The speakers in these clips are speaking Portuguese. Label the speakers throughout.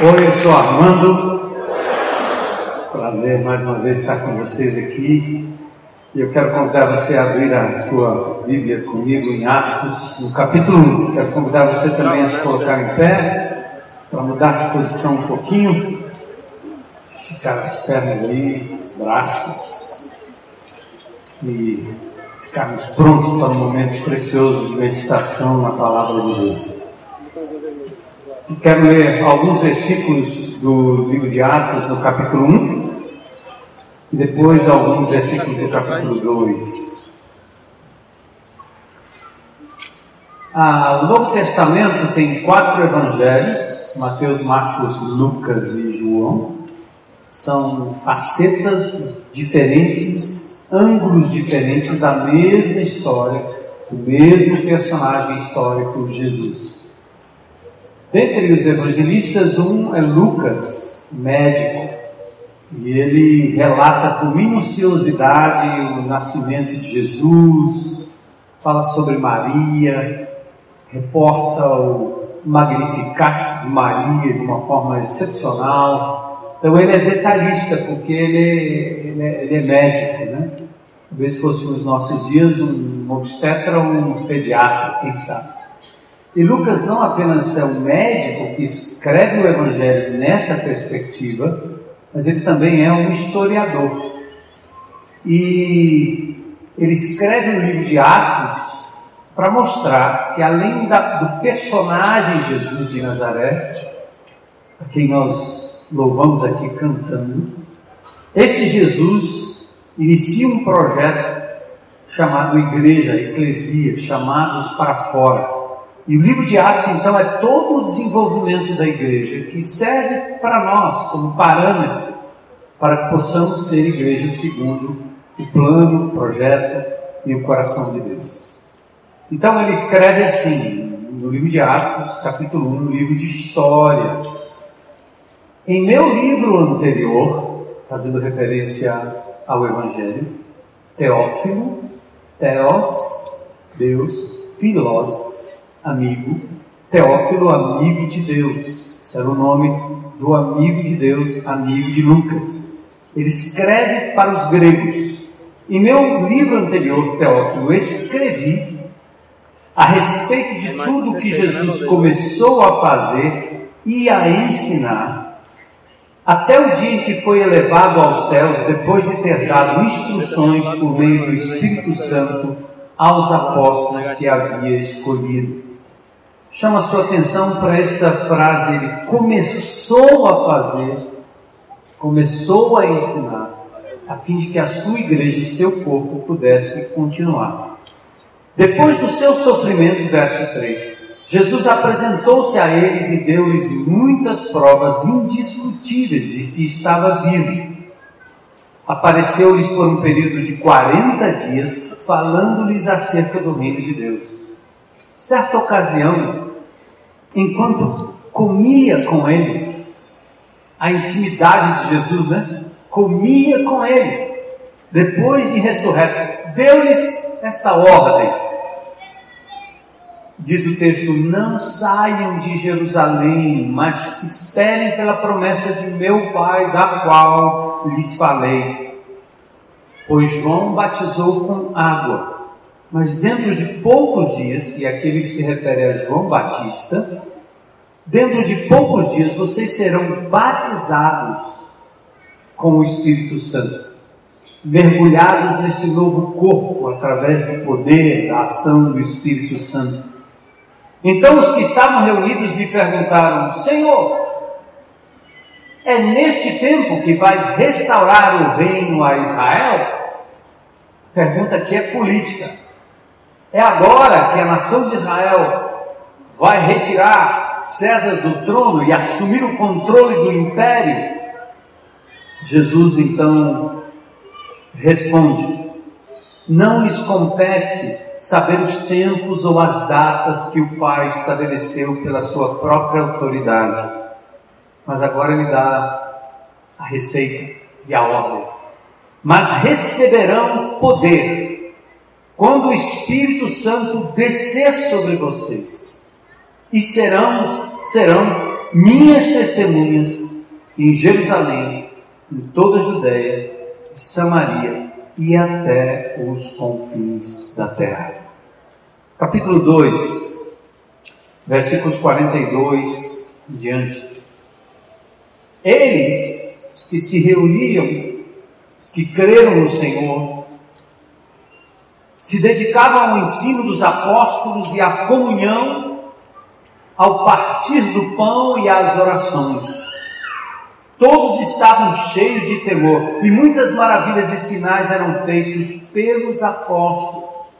Speaker 1: Oi, eu sou Armando. Prazer mais uma vez estar com vocês aqui. E eu quero convidar você a abrir a sua Bíblia comigo em Atos, no capítulo 1. Quero convidar você também a se colocar em pé, para mudar de posição um pouquinho. Esticar as pernas aí, os braços. E ficarmos prontos para um momento precioso de meditação na palavra de Deus. Quero ler alguns versículos do livro de Atos, no capítulo 1, e depois alguns versículos do capítulo 2. Ah, o Novo Testamento tem quatro evangelhos: Mateus, Marcos, Lucas e João. São facetas diferentes, ângulos diferentes da mesma história, do mesmo personagem histórico, Jesus. Dentre os evangelistas, um é Lucas, médico, e ele relata com minuciosidade o nascimento de Jesus, fala sobre Maria, reporta o Magnificat de Maria de uma forma excepcional. Então ele é detalhista, porque ele, ele, é, ele é médico, né? Talvez fosse nos nossos dias um obstetra ou um pediatra, quem sabe. E Lucas não apenas é um médico que escreve o Evangelho nessa perspectiva, mas ele também é um historiador. E ele escreve o livro de Atos para mostrar que, além da, do personagem Jesus de Nazaré, a quem nós louvamos aqui cantando, esse Jesus inicia um projeto chamado Igreja, Eclesia, chamados para fora. E o livro de Atos, então, é todo o desenvolvimento da igreja que serve para nós como parâmetro para que possamos ser igreja segundo o plano, o projeto e o coração de Deus. Então, ele escreve assim, no livro de Atos, capítulo 1, no livro de História. Em meu livro anterior, fazendo referência ao Evangelho, Teófilo, Teos, Deus, Filos, amigo, Teófilo, amigo de Deus. Esse era o nome do amigo de Deus, amigo de Lucas. Ele escreve para os gregos. Em meu livro anterior, Teófilo, escrevi a respeito de tudo que Jesus começou a fazer e a ensinar, até o dia em que foi elevado aos céus, depois de ter dado instruções por meio do Espírito Santo aos apóstolos que havia escolhido chama sua atenção para essa frase: ele começou a fazer, começou a ensinar, a fim de que a sua igreja e seu corpo pudesse continuar. Depois do seu sofrimento, verso 3, Jesus apresentou-se a eles e deu-lhes muitas provas indiscutíveis de que estava vivo. Apareceu-lhes por um período de 40 dias, falando-lhes acerca do reino de Deus. Certa ocasião, enquanto comia com eles, a intimidade de Jesus, né? Comia com eles, depois de ressurreto, deu-lhes esta ordem. Diz o texto: Não saiam de Jerusalém, mas esperem pela promessa de meu Pai, da qual lhes falei. Pois João batizou com água mas dentro de poucos dias, e aqui ele se refere a João Batista, dentro de poucos dias vocês serão batizados com o Espírito Santo, mergulhados nesse novo corpo através do poder, da ação do Espírito Santo. Então os que estavam reunidos me perguntaram: Senhor, é neste tempo que vais restaurar o reino a Israel? Pergunta que é política. É agora que a nação de Israel vai retirar César do trono e assumir o controle do império. Jesus então responde: Não lhes compete saber os tempos ou as datas que o Pai estabeleceu pela sua própria autoridade, mas agora ele dá a receita e a ordem. Mas receberão poder quando o Espírito Santo descer sobre vocês, e serão, serão minhas testemunhas em Jerusalém, em toda a Judéia, Samaria e até os confins da terra. Capítulo 2, versículos 42 em diante. Eles, os que se reuniam, os que creram no Senhor, se dedicavam ao ensino dos apóstolos e à comunhão, ao partir do pão e às orações. Todos estavam cheios de temor e muitas maravilhas e sinais eram feitos pelos apóstolos.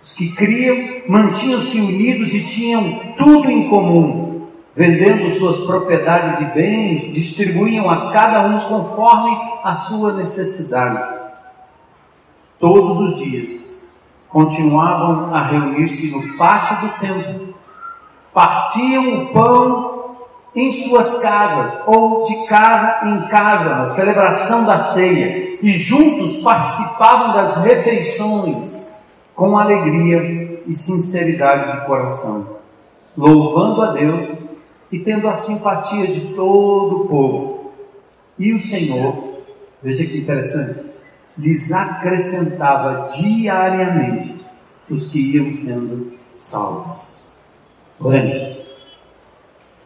Speaker 1: Os que criam mantinham-se unidos e tinham tudo em comum, vendendo suas propriedades e bens, distribuíam a cada um conforme a sua necessidade. Todos os dias continuavam a reunir-se no pátio do templo, partiam o pão em suas casas ou de casa em casa na celebração da ceia e juntos participavam das refeições com alegria e sinceridade de coração, louvando a Deus e tendo a simpatia de todo o povo. E o Senhor, veja que interessante, lhes acrescentava diariamente os que iam sendo salvos. Oremos.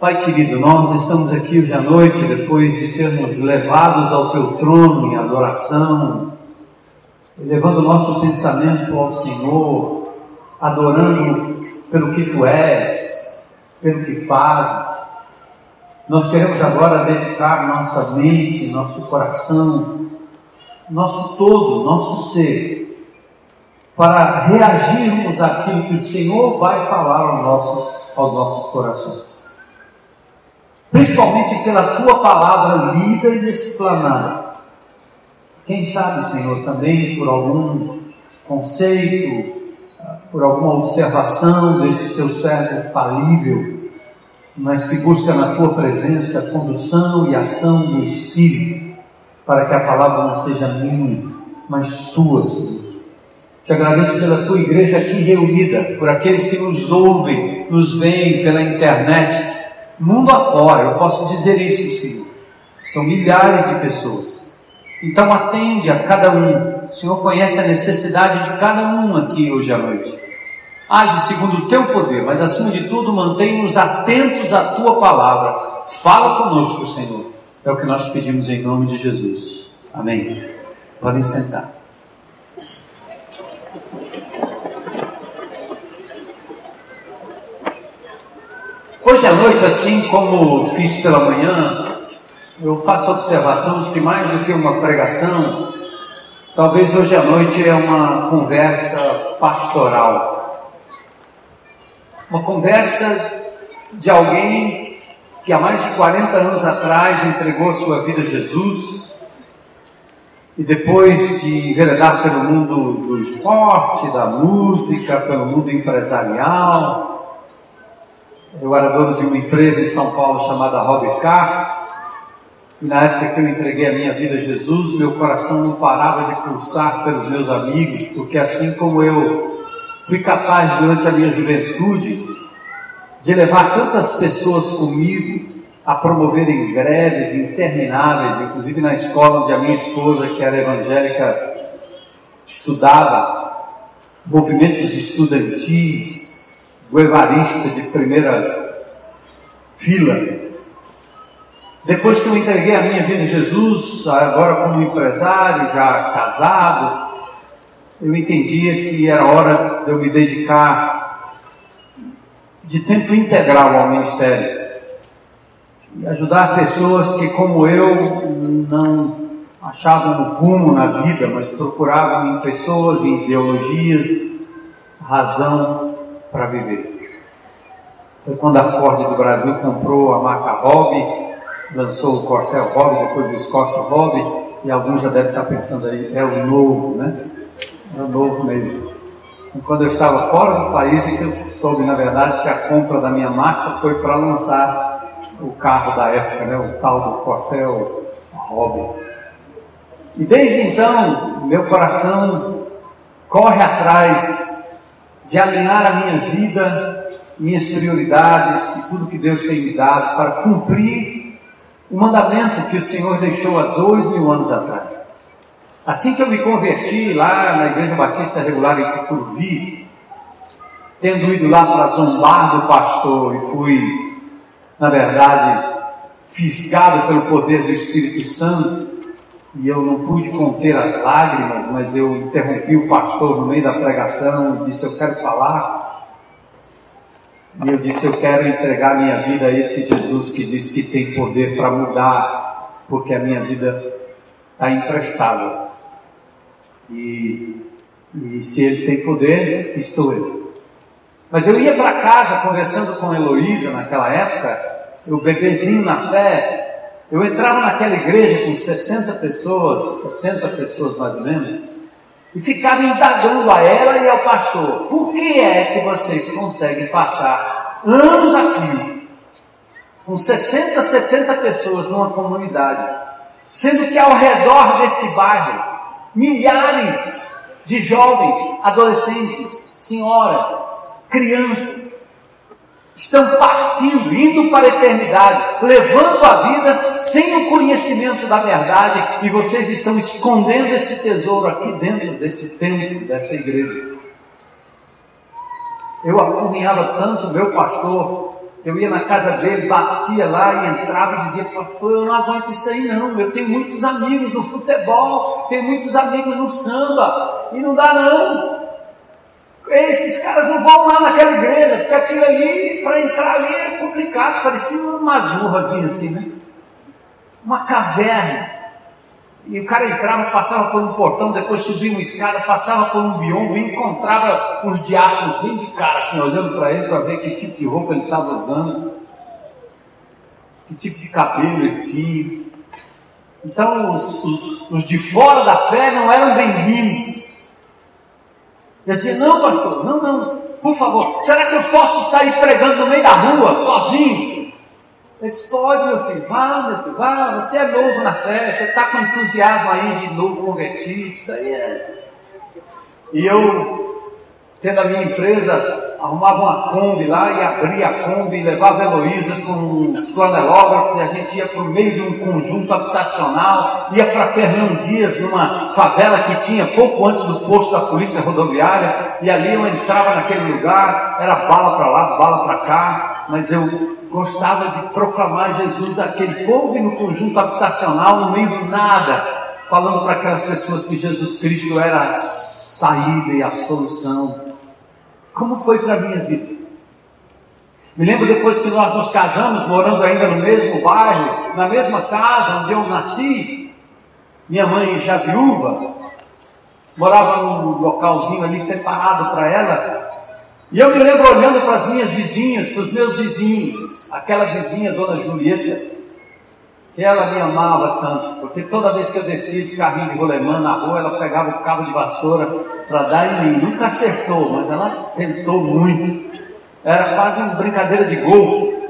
Speaker 1: Pai querido, nós estamos aqui hoje à noite, depois de sermos levados ao teu trono em adoração, elevando nosso pensamento ao Senhor, adorando pelo que tu és, pelo que fazes. Nós queremos agora dedicar nossa mente, nosso coração, nosso todo, nosso ser, para reagirmos àquilo que o Senhor vai falar aos nossos, aos nossos corações. Principalmente pela tua palavra lida e explanada quem sabe, Senhor, também por algum conceito, por alguma observação deste teu servo falível, mas que busca na tua presença condução e ação do Espírito, para que a palavra não seja minha, mas tua, Senhor. Te agradeço pela tua igreja aqui reunida, por aqueles que nos ouvem, nos veem pela internet, mundo afora, eu posso dizer isso, Senhor. São milhares de pessoas então atende a cada um. O Senhor conhece a necessidade de cada um aqui hoje à noite. Age segundo o teu poder, mas acima de tudo, mantém-nos atentos à tua palavra. Fala conosco, Senhor. É o que nós pedimos em nome de Jesus. Amém. Podem sentar. Hoje à noite, assim como fiz pela manhã, eu faço observação de que mais do que uma pregação, talvez hoje à noite é uma conversa pastoral. Uma conversa de alguém que há mais de 40 anos atrás entregou sua vida a Jesus e depois de enveredar pelo mundo do esporte, da música, pelo mundo empresarial, eu era dono de uma empresa em São Paulo chamada Robcar, e na época que eu entreguei a minha vida a Jesus, meu coração não parava de pulsar pelos meus amigos, porque assim como eu fui capaz durante a minha juventude de levar tantas pessoas comigo a promoverem greves intermináveis, inclusive na escola onde a minha esposa, que era evangélica, estudava, movimentos estudantis, guevarista de primeira fila, depois que eu entreguei a minha vida a Jesus, agora como empresário, já casado, eu entendia que era hora de eu me dedicar de tempo integral ao ministério e ajudar pessoas que, como eu, não achavam rumo na vida, mas procuravam em pessoas, em ideologias, razão para viver. Foi quando a Ford do Brasil comprou a marca Hobby lançou o Corcel Hobby, depois o Scott Hobby, e alguns já devem estar pensando aí, é o novo, né? É o novo mesmo. Quando eu estava fora do país, que eu soube, na verdade, que a compra da minha marca foi para lançar o carro da época, né? O tal do Corcel Hobby. E desde então, meu coração corre atrás de alinhar a minha vida minhas prioridades e tudo que Deus tem me dado para cumprir o mandamento que o Senhor deixou há dois mil anos atrás. Assim que eu me converti lá na Igreja Batista Regular em Tucuruvi, tendo ido lá para zombar do pastor e fui, na verdade, fisgado pelo poder do Espírito Santo, e eu não pude conter as lágrimas, mas eu interrompi o pastor no meio da pregação e disse: Eu quero falar. E eu disse: Eu quero entregar minha vida a esse Jesus que diz que tem poder para mudar, porque a minha vida está emprestada. E, e se ele tem poder, estou eu. Mas eu ia para casa conversando com Heloísa naquela época, eu bebezinho na fé, eu entrava naquela igreja com 60 pessoas, 70 pessoas mais ou menos, e ficava indagando a ela e ao pastor: por que é que vocês conseguem passar anos a fio com 60, 70 pessoas numa comunidade, sendo que ao redor deste bairro, milhares de jovens, adolescentes, senhoras, crianças, estão partindo, indo para a eternidade, levando a vida sem o conhecimento da verdade, e vocês estão escondendo esse tesouro aqui dentro desse templo, dessa igreja. Eu apurrinhava tanto meu pastor, eu ia na casa dele, batia lá e entrava e dizia, pastor, eu não aguento isso aí não, eu tenho muitos amigos no futebol, tenho muitos amigos no samba, e não dá não. Esses caras não vão lá naquela igreja, porque aquilo ali, para entrar ali é complicado, parecia uma masmurrazinha assim, né? Uma caverna. E o cara entrava, passava por um portão, depois subia uma escada, passava por um biombo e encontrava os diáconos bem de cara, assim, olhando para ele para ver que tipo de roupa ele estava usando, que tipo de cabelo ele tinha. Então, os, os, os de fora da fé não eram bem-vindos. Eu dizia, não, pastor, não, não, por favor, será que eu posso sair pregando no meio da rua, sozinho? Disse, pode, meu filho, vá, meu filho, vá, você é novo na fé, você está com entusiasmo aí de novo convertido, isso aí é. E eu, tendo a minha empresa, arrumava uma Kombi lá e abria a Kombi, levava a Heloísa com os flanelógrafos e a gente ia para o meio de um conjunto habitacional, ia para Fernão Dias, numa favela que tinha pouco antes do posto da polícia rodoviária, e ali eu entrava naquele lugar, era bala para lá, bala para cá, mas eu gostava de proclamar Jesus àquele povo e no conjunto habitacional, no meio do nada, falando para aquelas pessoas que Jesus Cristo era a saída e a solução. Como foi para a minha vida? Me lembro depois que nós nos casamos, morando ainda no mesmo bairro, na mesma casa onde eu nasci, minha mãe já viúva, morava num localzinho ali separado para ela, e eu me lembro olhando para as minhas vizinhas, para os meus vizinhos, aquela vizinha, Dona Julieta, que ela me amava tanto, porque toda vez que eu descia de carrinho de rolemã na rua, ela pegava o cabo de vassoura para dar em mim. Nunca acertou, mas ela tentou muito. Era quase uma brincadeira de golfe.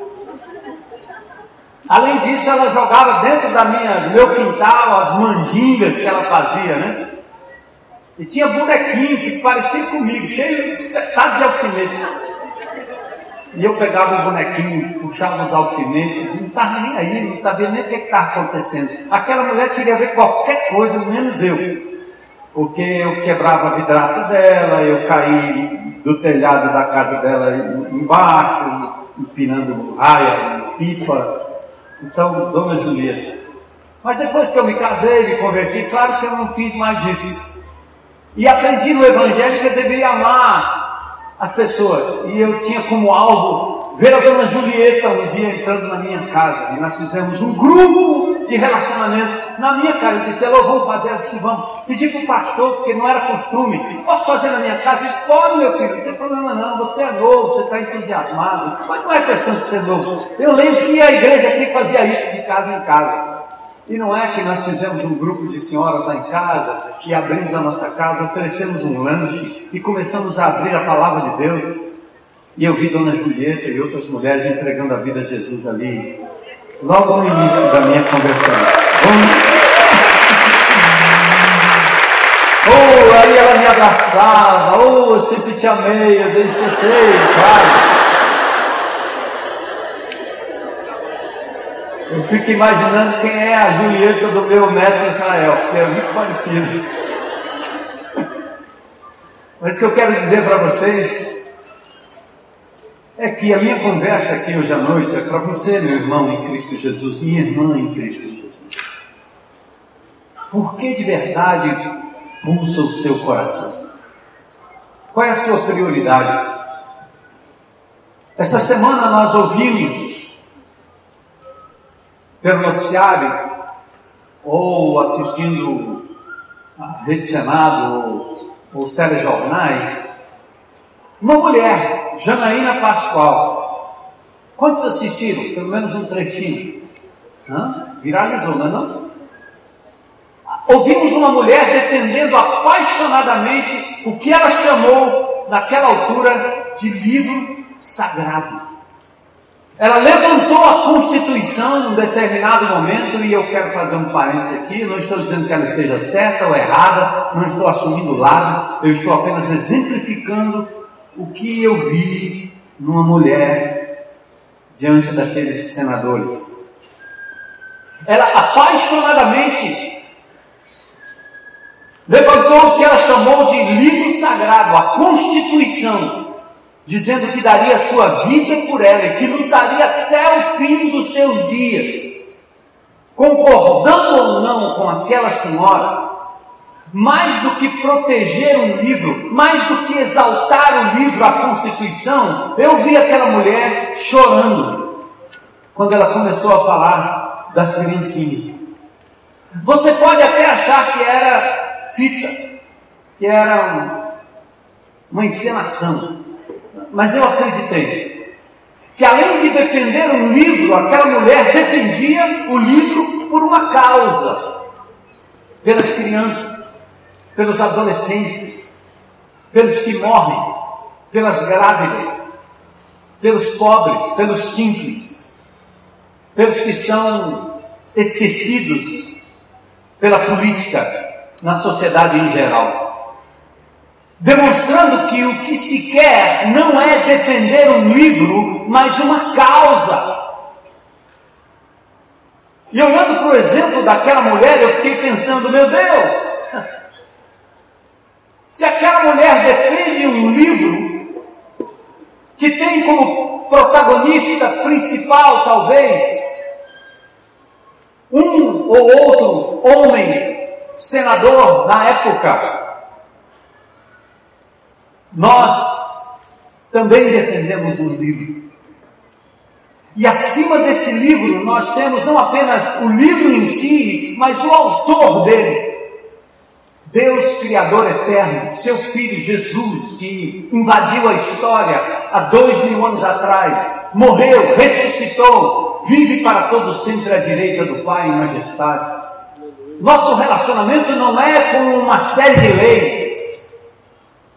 Speaker 1: Além disso, ela jogava dentro da minha, do meu quintal as mandingas que ela fazia, né? E tinha bonequinho que parecia comigo, cheio de espetado de alfinete. E eu pegava o bonequinho, puxava os alfinetes, e não estava nem aí, não sabia nem o que estava acontecendo. Aquela mulher queria ver qualquer coisa, menos eu. Porque eu quebrava a vidraça dela, eu caí do telhado da casa dela embaixo, empinando raia, pipa. Então, Dona Julieta. Mas depois que eu me casei, me converti, claro que eu não fiz mais isso. E aprendi no Evangelho que eu deveria amar as pessoas. E eu tinha como alvo ver a dona Julieta um dia entrando na minha casa. E nós fizemos um grupo de relacionamento na minha casa. Eu disse, ela, vamos fazer. Ela disse, vamos. Pedi para o pastor, porque não era costume. Posso fazer na minha casa? Ele disse, pode, meu filho, não tem problema não. Você é novo, você está entusiasmado. Eu disse, mas não é questão de ser novo. Eu lembro que a igreja aqui fazia isso de casa em casa. E não é que nós fizemos um grupo de senhoras lá em casa e abrimos a nossa casa, oferecemos um lanche e começamos a abrir a palavra de Deus. E eu vi Dona Julieta e outras mulheres entregando a vida a Jesus ali, logo no início da minha conversão. Oh, aí ela me abraçava, oh, eu sempre te amei, eu desde sei, claro. Eu fico imaginando quem é a Julieta do meu neto Israel, porque é muito parecido. Mas o que eu quero dizer para vocês é que a minha conversa aqui hoje à noite é para você, meu irmão em Cristo Jesus, minha irmã em Cristo Jesus. Por que de verdade pulsa o seu coração? Qual é a sua prioridade? Esta semana nós ouvimos pelo noticiário, ou assistindo a Rede Senado, ou os telejornais, uma mulher, Janaína Pascoal. Quantos assistiram? Pelo menos um trechinho. Hã? Viralizou, não é não? Ouvimos uma mulher defendendo apaixonadamente o que ela chamou, naquela altura, de livro sagrado. Ela levantou a Constituição num determinado momento, e eu quero fazer um parênteses aqui. não estou dizendo que ela esteja certa ou errada, não estou assumindo lados, eu estou apenas exemplificando o que eu vi numa mulher diante daqueles senadores. Ela apaixonadamente levantou o que ela chamou de livro sagrado, a Constituição dizendo que daria sua vida por ela e que lutaria até o fim dos seus dias, concordando ou não com aquela senhora, mais do que proteger um livro, mais do que exaltar o livro, a Constituição, eu vi aquela mulher chorando quando ela começou a falar das criancinhas. Você pode até achar que era fita, que era uma encenação. Mas eu acreditei que além de defender um livro, aquela mulher defendia o livro por uma causa, pelas crianças, pelos adolescentes, pelos que morrem, pelas grávidas, pelos pobres, pelos simples, pelos que são esquecidos pela política na sociedade em geral demonstrando que o que se quer não é defender um livro, mas uma causa. E olhando para o exemplo daquela mulher, eu fiquei pensando: meu Deus, se aquela mulher defende um livro que tem como protagonista principal, talvez, um ou outro homem senador na época, nós também defendemos um livro. E acima desse livro nós temos não apenas o livro em si, mas o autor dele. Deus Criador eterno, seu Filho Jesus, que invadiu a história há dois mil anos atrás, morreu, ressuscitou, vive para todo sempre à direita do Pai em majestade. Nosso relacionamento não é com uma série de leis,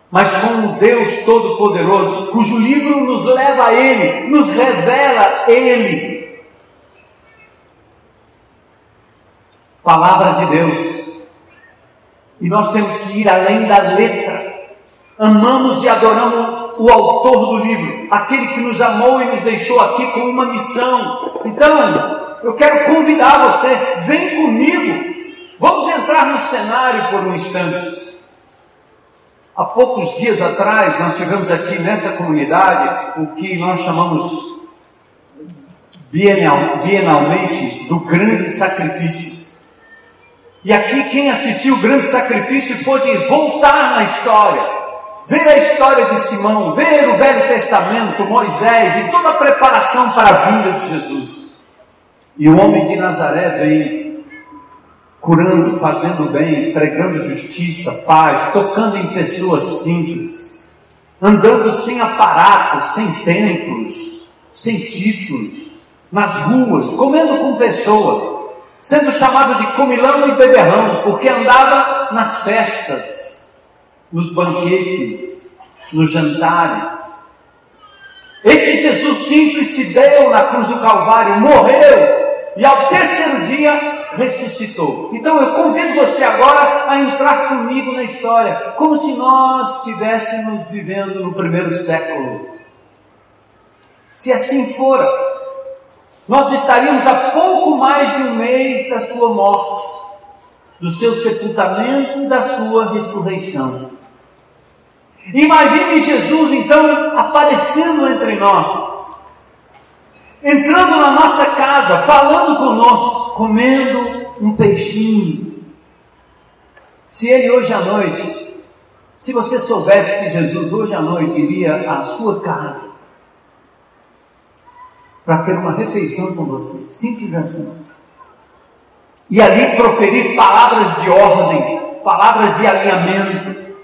Speaker 1: mas com um Deus Todo-Poderoso, cujo livro nos leva a Ele, nos revela Ele. Palavra de Deus. E nós temos que ir além da letra. Amamos e adoramos o autor do livro, aquele que nos amou e nos deixou aqui com uma missão. Então, eu quero convidar você, vem comigo. Vamos entrar no cenário por um instante. Há poucos dias atrás, nós tivemos aqui nessa comunidade o que nós chamamos bienal, bienalmente do grande sacrifício. E aqui, quem assistiu o grande sacrifício pôde voltar na história, ver a história de Simão, ver o Velho Testamento, Moisés e toda a preparação para a vinda de Jesus. E o homem de Nazaré veio curando, fazendo bem, pregando justiça, paz, tocando em pessoas simples, andando sem aparatos, sem templos, sem títulos, nas ruas, comendo com pessoas, sendo chamado de comilão e beberrão, porque andava nas festas, nos banquetes, nos jantares. Esse Jesus simples se deu na cruz do Calvário, morreu, e ao terceiro dia ressuscitou. Então eu convido você agora a entrar comigo na história, como se nós estivéssemos vivendo no primeiro século. Se assim fora, nós estaríamos a pouco mais de um mês da sua morte, do seu sepultamento e da sua ressurreição. Imagine Jesus então aparecendo entre nós, entrando na nossa casa, falando conosco, comendo um peixinho. Se ele hoje à noite, se você soubesse que Jesus hoje à noite iria à sua casa, para ter uma refeição com você, simples assim. E ali proferir palavras de ordem, palavras de alinhamento,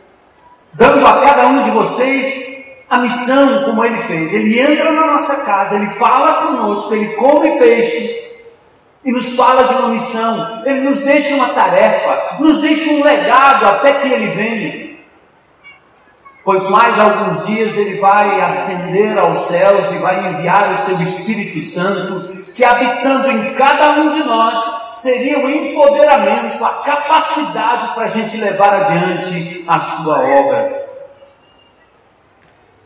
Speaker 1: dando a cada um de vocês a missão como ele fez. Ele entra na nossa casa, ele fala conosco, ele come peixe e nos fala de uma missão, ele nos deixa uma tarefa, nos deixa um legado até que ele venha pois mais alguns dias ele vai ascender aos céus e vai enviar o seu Espírito Santo, que habitando em cada um de nós seria o empoderamento, a capacidade para a gente levar adiante a sua obra.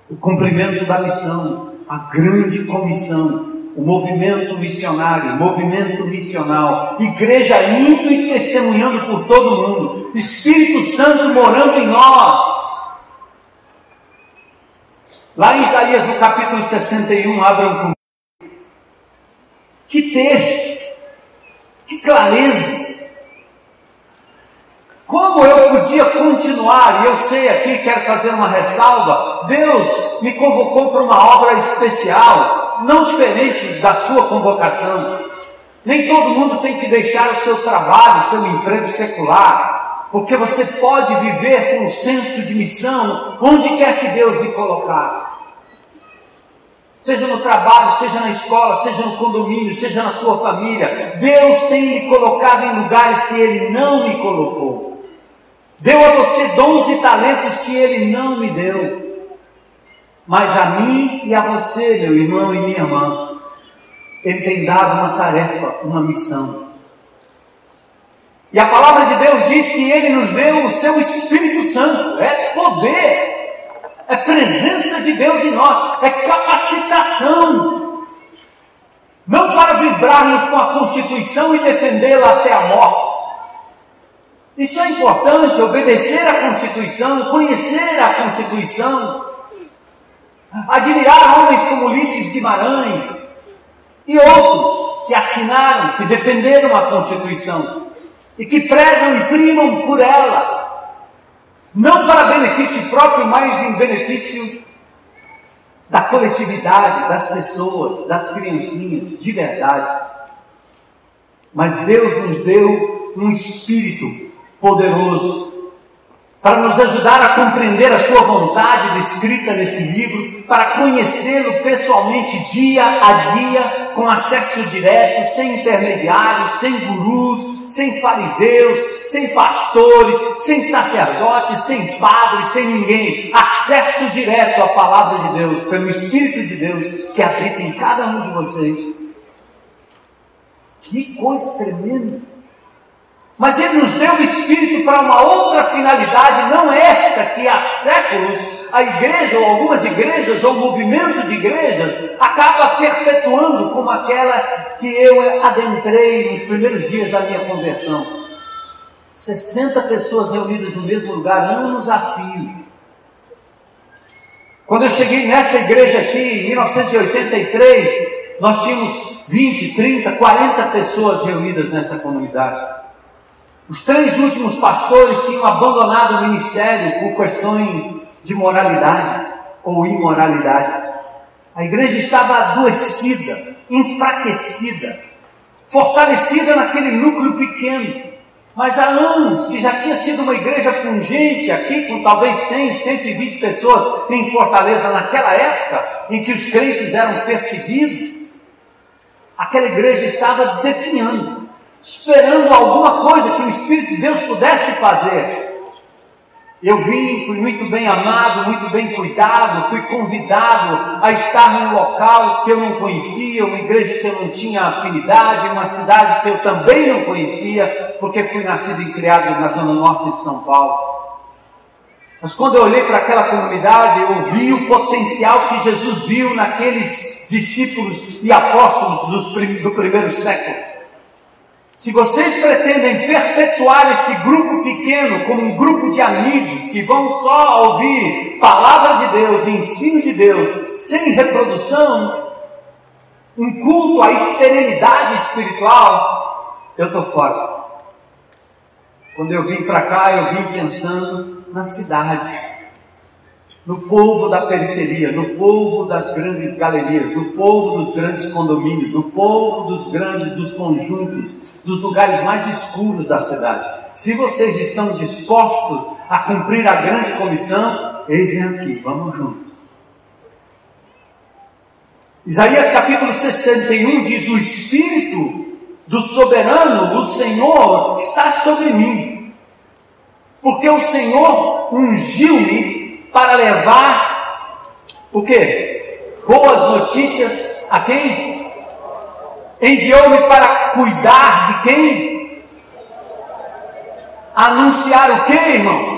Speaker 1: O cumprimento da missão, a grande comissão, o movimento missionário, movimento missional, igreja indo e testemunhando por todo mundo, Espírito Santo morando em nós, Lá em Isaías, no capítulo 61, abram comigo. Que texto, que clareza. Como eu podia continuar, e eu sei aqui, quero fazer uma ressalva, Deus me convocou para uma obra especial, não diferente da sua convocação. Nem todo mundo tem que deixar o seu trabalho, o seu emprego secular, porque você pode viver com um senso de missão onde quer que Deus lhe colocar seja no trabalho, seja na escola, seja no condomínio, seja na sua família. Deus tem lhe colocado em lugares que Ele não me colocou. Deu a você dons e talentos que Ele não me deu. Mas a mim e a você, meu irmão e minha irmã, Ele tem dado uma tarefa, uma missão. E a palavra de Deus diz que Ele nos deu o seu Espírito Santo, é poder é presença de Deus em nós, é capacitação. Não para vibrarmos com a Constituição e defendê-la até a morte. Isso é importante, obedecer à Constituição, conhecer a Constituição, admirar homens como Ulisses Guimarães e outros que assinaram, que defenderam a Constituição e que prezam e primam por ela não para benefício próprio, mas em benefício da coletividade, das pessoas, das criancinhas, de verdade. Mas Deus nos deu um espírito poderoso para nos ajudar a compreender a Sua vontade descrita nesse livro, para conhecê-lo pessoalmente dia a dia, com acesso direto, sem intermediários, sem gurus, sem fariseus, sem pastores, sem sacerdotes, sem padres, sem ninguém. Acesso direto à palavra de Deus, pelo Espírito de Deus que habita em cada um de vocês. Que coisa tremenda! Mas Ele nos deu o Espírito para uma outra finalidade, não esta que há séculos a igreja, ou algumas igrejas, ou movimento de igrejas, acaba perpetuando, como aquela que eu adentrei nos primeiros dias da minha conversão. 60 pessoas reunidas no mesmo lugar, anos a fio. Quando eu cheguei nessa igreja aqui, em 1983, nós tínhamos 20, 30, 40 pessoas reunidas nessa comunidade. Os três últimos pastores tinham abandonado o ministério por questões de moralidade ou imoralidade. A igreja estava adoecida, enfraquecida, fortalecida naquele núcleo pequeno. Mas há anos que já tinha sido uma igreja pungente aqui, com talvez 100, 120 pessoas em Fortaleza, naquela época em que os crentes eram perseguidos, aquela igreja estava definhando esperando alguma coisa que o Espírito de Deus pudesse fazer. Eu vim, fui muito bem amado, muito bem cuidado, fui convidado a estar num local que eu não conhecia, uma igreja que eu não tinha afinidade, uma cidade que eu também não conhecia, porque fui nascido e criado na zona norte de São Paulo. Mas quando eu olhei para aquela comunidade, eu vi o potencial que Jesus viu naqueles discípulos e apóstolos do primeiro século. Se vocês pretendem perpetuar esse grupo pequeno como um grupo de amigos que vão só ouvir palavra de Deus, ensino de Deus, sem reprodução, um culto à esterilidade espiritual, eu estou fora. Quando eu vim para cá, eu vim pensando na cidade, no povo da periferia, no povo das grandes galerias, no povo dos grandes condomínios, no povo dos grandes dos conjuntos, dos lugares mais escuros da cidade. Se vocês estão dispostos a cumprir a grande comissão, eis-me aqui, vamos juntos. Isaías capítulo 61 diz: O Espírito do soberano, do Senhor, está sobre mim, porque o Senhor ungiu-me para levar o que? Boas notícias a quem? Enviou-me para cuidar de quem? Anunciar o que, irmão?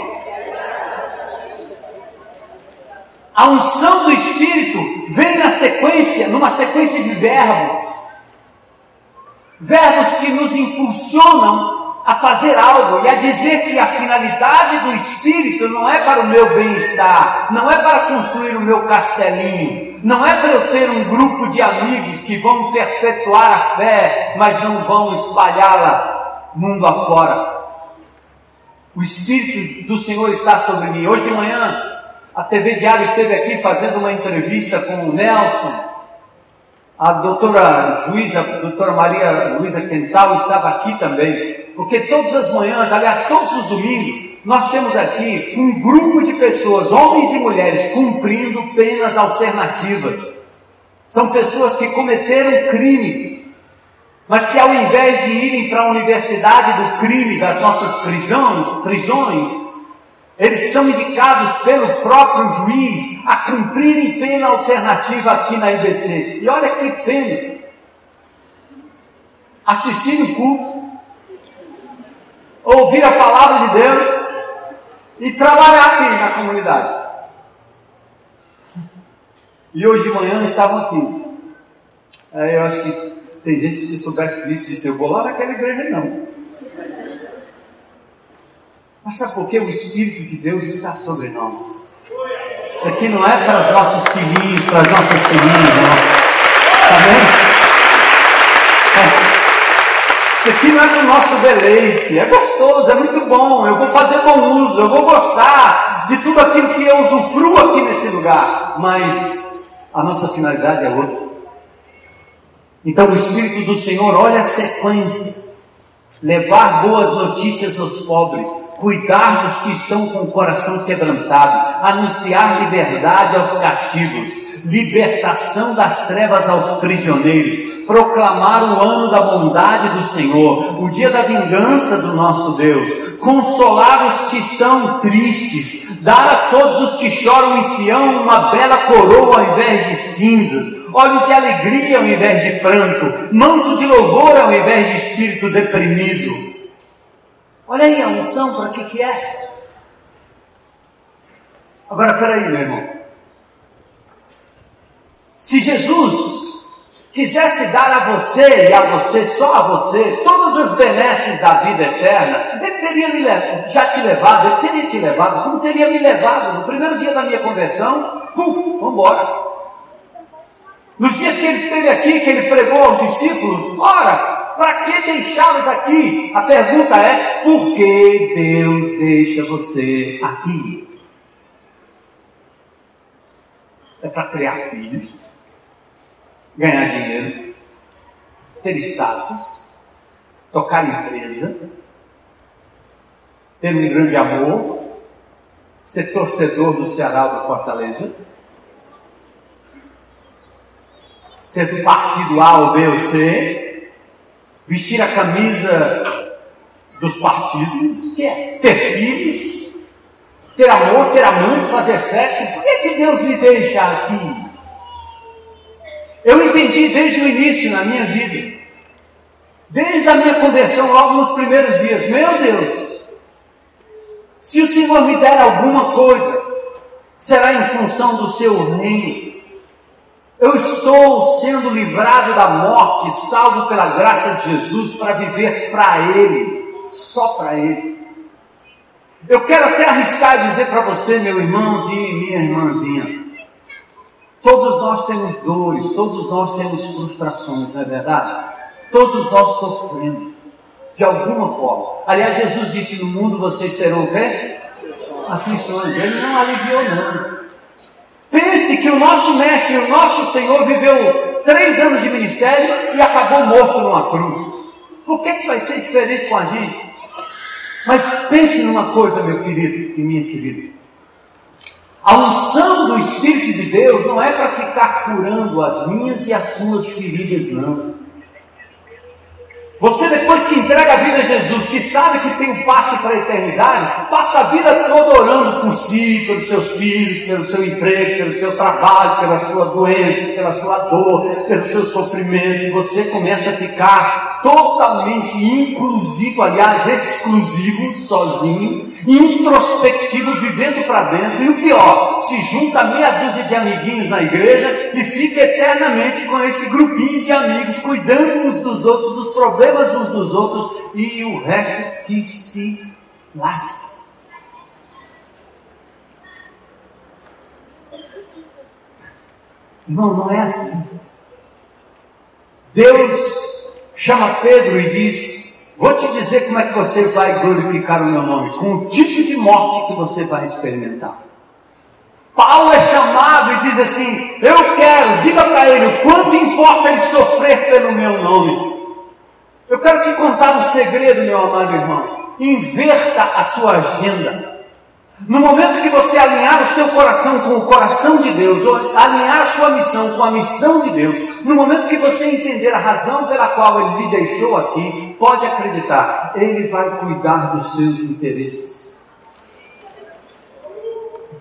Speaker 1: A unção do Espírito vem na sequência, numa sequência de verbos verbos que nos impulsionam a fazer algo e a dizer que a finalidade do Espírito não é para o meu bem-estar, não é para construir o meu castelinho, não é para eu ter um grupo de amigos que vão perpetuar a fé, mas não vão espalhá-la mundo afora. O Espírito do Senhor está sobre mim. Hoje de manhã, a TV Diário esteve aqui fazendo uma entrevista com o Nelson, a doutora juíza, a doutora Maria Luísa Quental estava aqui também, porque todas as manhãs, aliás, todos os domingos, nós temos aqui um grupo de pessoas, homens e mulheres, cumprindo penas alternativas. São pessoas que cometeram crimes, mas que ao invés de irem para a universidade do crime das nossas prisões, prisões, eles são indicados pelo próprio juiz a cumprirem pena alternativa aqui na IBC. E olha que pena. Assistir o culto, ouvir a palavra de Deus e trabalhar aqui na comunidade. E hoje de manhã estavam aqui. Aí eu acho que tem gente que se soubesse disso, disse, eu vou lá naquela igreja não. Mas sabe por que o Espírito de Deus está sobre nós? Isso aqui não é para os nossos filhinhos, para as nossas filhinhas, não. Está vendo? É. Isso aqui não é para o nosso deleite, é gostoso, é muito bom, eu vou fazer bom uso, eu vou gostar de tudo aquilo que eu usufruo aqui nesse lugar, mas a nossa finalidade é outra. Então o Espírito do Senhor olha a sequência. Levar boas notícias aos pobres, cuidar dos que estão com o coração quebrantado, anunciar liberdade aos cativos, libertação das trevas aos prisioneiros, proclamar o ano da bondade do Senhor, o dia da vingança do nosso Deus, consolar os que estão tristes, dar a todos os que choram em Sião uma bela coroa ao invés de cinzas, óleo de alegria ao invés de pranto, manto de louvor ao invés de espírito deprimido. Olha aí a unção, para que que é? Agora, peraí, meu irmão. Se Jesus quisesse dar a você e a você, só a você, todas as benesses da vida eterna, ele teria já te levado, ele teria te levado, como teria me levado no primeiro dia da minha conversão, puf, vamos embora. Nos dias que ele esteve aqui, que ele pregou aos discípulos, ora, para que deixá-los aqui? A pergunta é: por que Deus deixa você aqui? É para criar filhos ganhar dinheiro, ter status, tocar empresa, ter um grande amor, ser torcedor do Ceará ou do Fortaleza, ser do partido A ou B ou C, vestir a camisa dos partidos, que é ter filhos, ter amor, ter amantes, fazer sexo. Por que, que Deus me deixa aqui? Eu entendi desde o início na minha vida, desde a minha conversão, logo nos primeiros dias, meu Deus, Se o Senhor me der alguma coisa, será em função do seu reino. Eu estou sendo livrado da morte, salvo pela graça de Jesus, para viver para Ele, só para Ele. Eu quero até arriscar dizer para você, meu irmãozinho e minha irmãzinha, todos nós temos dores, todos nós temos frustrações, não é verdade? Todos nós sofremos, de alguma forma. Aliás, Jesus disse: No mundo vocês terão o quê? Aflições. Ele não aliviou, não. Pense que o nosso mestre, o nosso Senhor, viveu três anos de ministério e acabou morto numa cruz. Por que, que vai ser diferente com a gente? Mas pense numa coisa, meu querido e minha querida. A unção do Espírito de Deus não é para ficar curando as minhas e as suas feridas, não. Você, depois que entrega a vida a Jesus, que sabe que tem um passe para a eternidade, passa a vida toda orando por si, pelos seus filhos, pelo seu emprego, pelo seu trabalho, pela sua doença, pela sua dor, pelo seu sofrimento, e você começa a ficar totalmente inclusivo, aliás, exclusivo, sozinho, introspectivo, vivendo para dentro, e o pior, se junta meia dúzia de amiguinhos na igreja e fica eternamente com esse grupinho de amigos, cuidando uns dos outros, dos problemas uns dos outros, e o resto que se lasca. Irmão, não é assim. Deus chama Pedro e diz: Vou te dizer como é que você vai glorificar o meu nome, com o tipo de morte que você vai experimentar. Paulo é chamado e diz assim: Eu quero, diga para ele quanto importa ele sofrer pelo meu nome. Eu quero te contar um segredo, meu amado irmão. Inverta a sua agenda. No momento que você alinhar o seu coração com o coração de Deus, ou alinhar a sua missão com a missão de Deus, no momento que você entender a razão pela qual Ele lhe deixou aqui, pode acreditar, Ele vai cuidar dos seus interesses.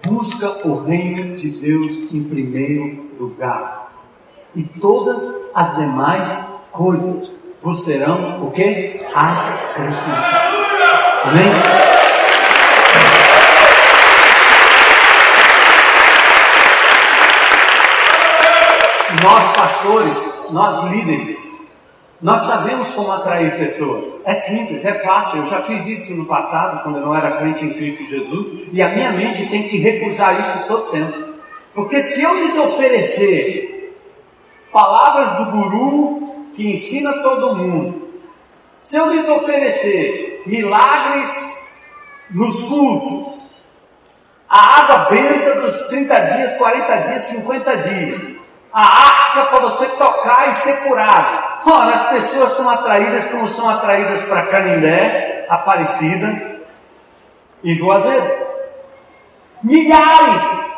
Speaker 1: Busca o reino de Deus em primeiro lugar, e todas as demais coisas vos serão o que? Acrescentadas. Amém? nós pastores, nós líderes, nós sabemos como atrair pessoas. É simples, é fácil. Eu já fiz isso no passado, quando eu não era crente em Cristo Jesus, e a minha mente tem que recusar isso todo tempo. Porque se eu lhes oferecer palavras do guru que ensina todo mundo, se eu lhes oferecer milagres nos cultos, a água benta dos 30 dias, 40 dias, 50 dias, a arca para você tocar e ser curado. Ora, as pessoas são atraídas como são atraídas para Canindé, Aparecida e Juazeiro. Milhares,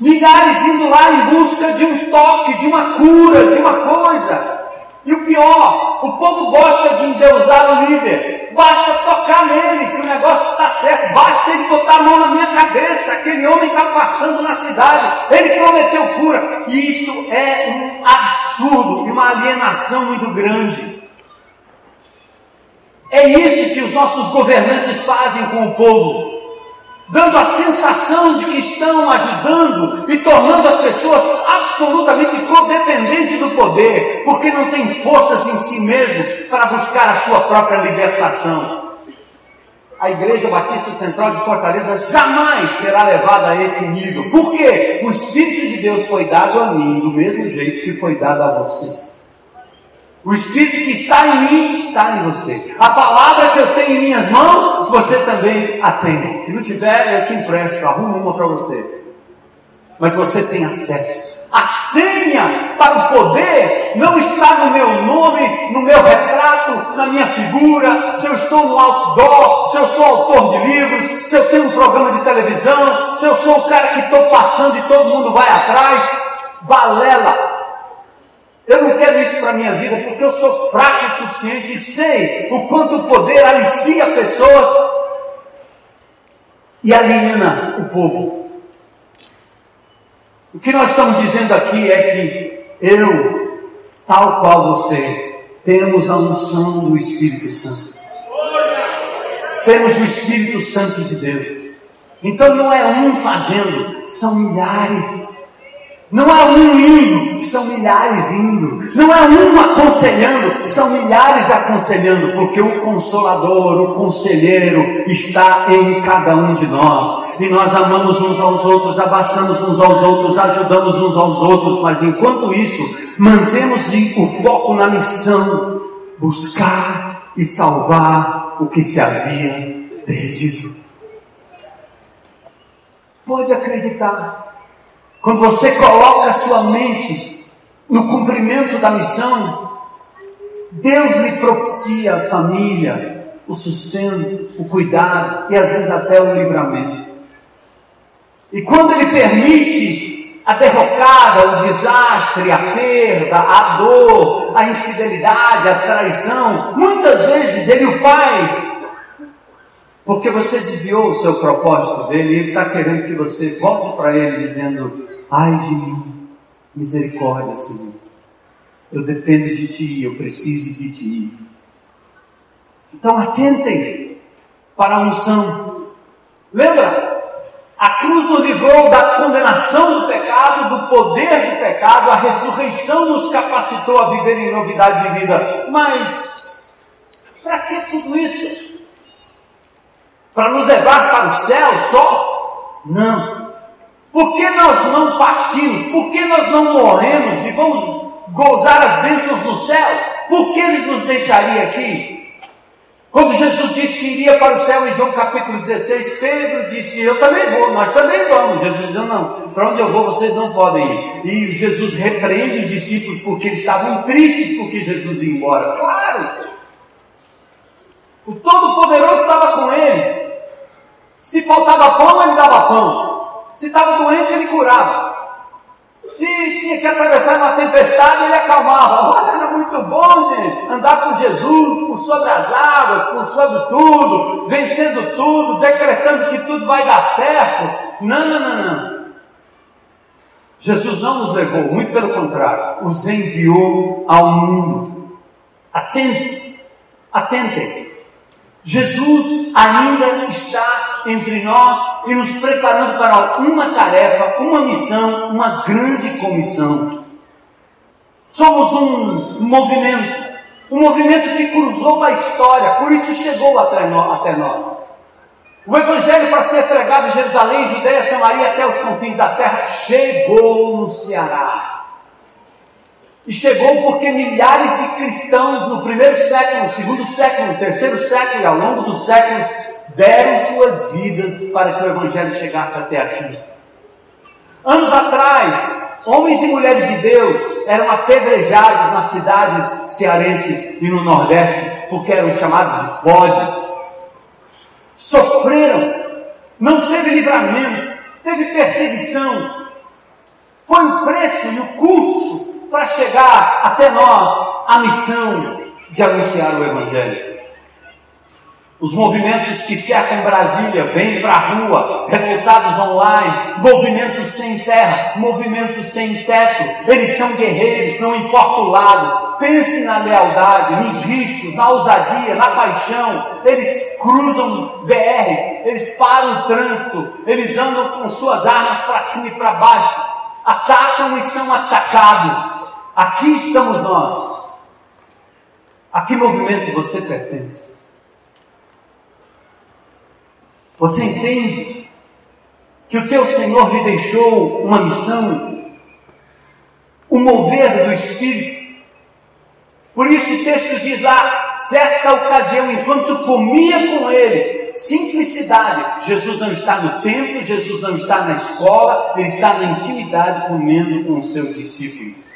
Speaker 1: milhares indo lá em busca de um toque, de uma cura, de uma coisa. E o pior, o povo gosta de endeusar o líder. Basta tocar nele, que o negócio está certo. Basta ele botar a mão na minha cabeça. Aquele homem está passando na cidade. Ele prometeu cura. E isto é um absurdo e uma alienação muito grande. É isso que os nossos governantes fazem com o povo dando a sensação de que estão ajudando e tornando as pessoas absolutamente codependentes do poder, porque não têm forças em si mesmo para buscar a sua própria libertação. A Igreja Batista Central de Fortaleza jamais será levada a esse nível. Por quê? O Espírito de Deus foi dado a mim do mesmo jeito que foi dado a você. O Espírito que está em mim está em você. A palavra que eu tenho em minhas mãos, você também a tem. Se não tiver, eu te empresto, arrumo uma para você. Mas você tem acesso. A senha para o poder não está no meu nome, no meu retrato, na minha figura, se eu estou no outdoor, se eu sou autor de livros, se eu tenho um programa de televisão, se eu sou o cara que estou passando e todo mundo vai atrás. Balela, eu não quero isso para a minha vida porque eu sou fraco o suficiente e sei o quanto o poder alicia pessoas e aliena o povo. O que nós estamos dizendo aqui é que eu, tal qual você, temos a unção do Espírito Santo. temos o Espírito Santo de Deus. Então não é um fazendo, são milhares. Não é um indo, são milhares indo. Não é um aconselhando, são milhares aconselhando, porque o consolador, o conselheiro está em cada um de nós. E nós amamos uns aos outros, abraçamos uns aos outros, ajudamos uns aos outros, mas enquanto isso, mantemos o foco na missão, buscar e salvar o que se havia perdido. Pode acreditar. Quando você coloca a sua mente no cumprimento da missão, Deus lhe propicia a família, o sustento, o cuidado e às vezes até o livramento. E quando Ele permite a derrocada, o desastre, a perda, a dor, a infidelidade, a traição, muitas vezes Ele o faz porque você desviou o seu propósito dele e Ele está querendo que você volte para Ele dizendo: Ai de mim, misericórdia, Senhor. Eu dependo de Ti, eu preciso de Ti. Então atentem para a unção. Lembra? A cruz nos livrou da condenação do pecado, do poder do pecado, a ressurreição nos capacitou a viver em novidade de vida. Mas, para que tudo isso? Para nos levar para o céu só? Não. Por que nós não partimos? Por que nós não morremos e vamos gozar as bênçãos no céu? Por que ele nos deixaria aqui? Quando Jesus disse que iria para o céu em João capítulo 16, Pedro disse: Eu também vou, nós também vamos. Jesus disse: Não, para onde eu vou vocês não podem ir. E Jesus repreende os discípulos porque eles estavam tristes porque Jesus ia embora. Claro! O Todo-Poderoso estava com eles. Se faltava pão, ele dava pão. Se estava doente, ele curava. Se tinha que atravessar uma tempestade, ele acalmava. Olha, era muito bom, gente, andar com Jesus por sobre as águas, por sobre tudo, vencendo tudo, decretando que tudo vai dar certo. Não, não, não, não. Jesus não nos levou, muito pelo contrário, os enviou ao mundo. Atente, atentem. Jesus ainda está entre nós e nos preparando para uma tarefa, uma missão, uma grande comissão. Somos um movimento, um movimento que cruzou a história, por isso chegou até nós. O Evangelho, para ser pregado em Jerusalém, Judeia, Samaria, até os confins da terra, chegou no Ceará. E chegou porque milhares de cristãos no primeiro século, segundo século, terceiro século e ao longo dos séculos deram suas vidas para que o Evangelho chegasse até aqui. Anos atrás, homens e mulheres de Deus eram apedrejados nas cidades cearenses e no Nordeste porque eram chamados de bodes. Sofreram, não teve livramento, teve perseguição. Foi o preço e o custo para chegar até nós a missão de anunciar o Evangelho. Os movimentos que cercam Brasília vêm para a rua, revoltados online, movimentos sem terra, movimentos sem teto. Eles são guerreiros, não importa o lado. Pense na lealdade, nos riscos, na ousadia, na paixão. Eles cruzam BRs, eles param o trânsito, eles andam com suas armas para cima e para baixo, atacam e são atacados. Aqui estamos nós. A que movimento você pertence? Você entende que o teu Senhor lhe deixou uma missão, o mover do Espírito? Por isso o texto diz lá, certa ocasião, enquanto comia com eles, simplicidade. Jesus não está no templo, Jesus não está na escola, ele está na intimidade comendo com os seus discípulos.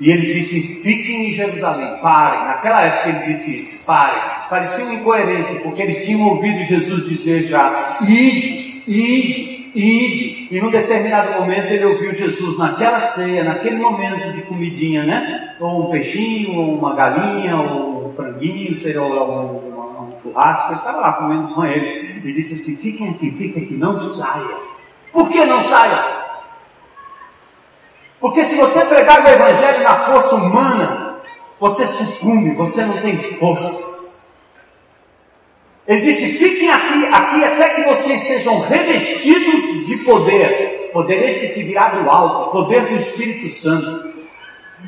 Speaker 1: E ele disse: fiquem em Jerusalém, parem. Naquela época ele disse isso: parem. Parecia uma incoerência, porque eles tinham ouvido Jesus dizer já: ide, ide, ide. E num determinado momento ele ouviu Jesus naquela ceia, naquele momento de comidinha, né? Ou um peixinho, ou uma galinha, ou um franguinho, sei lá, um, um churrasco. Ele estava lá comendo com eles. E disse assim: fiquem aqui, fiquem aqui, não saia. Por que não saia? Porque se você pregar o Evangelho na força humana, você sucumbe, você não tem força. Ele disse: fiquem aqui, aqui até que vocês sejam revestidos de poder. Poder esse que virá do alto, poder do Espírito Santo.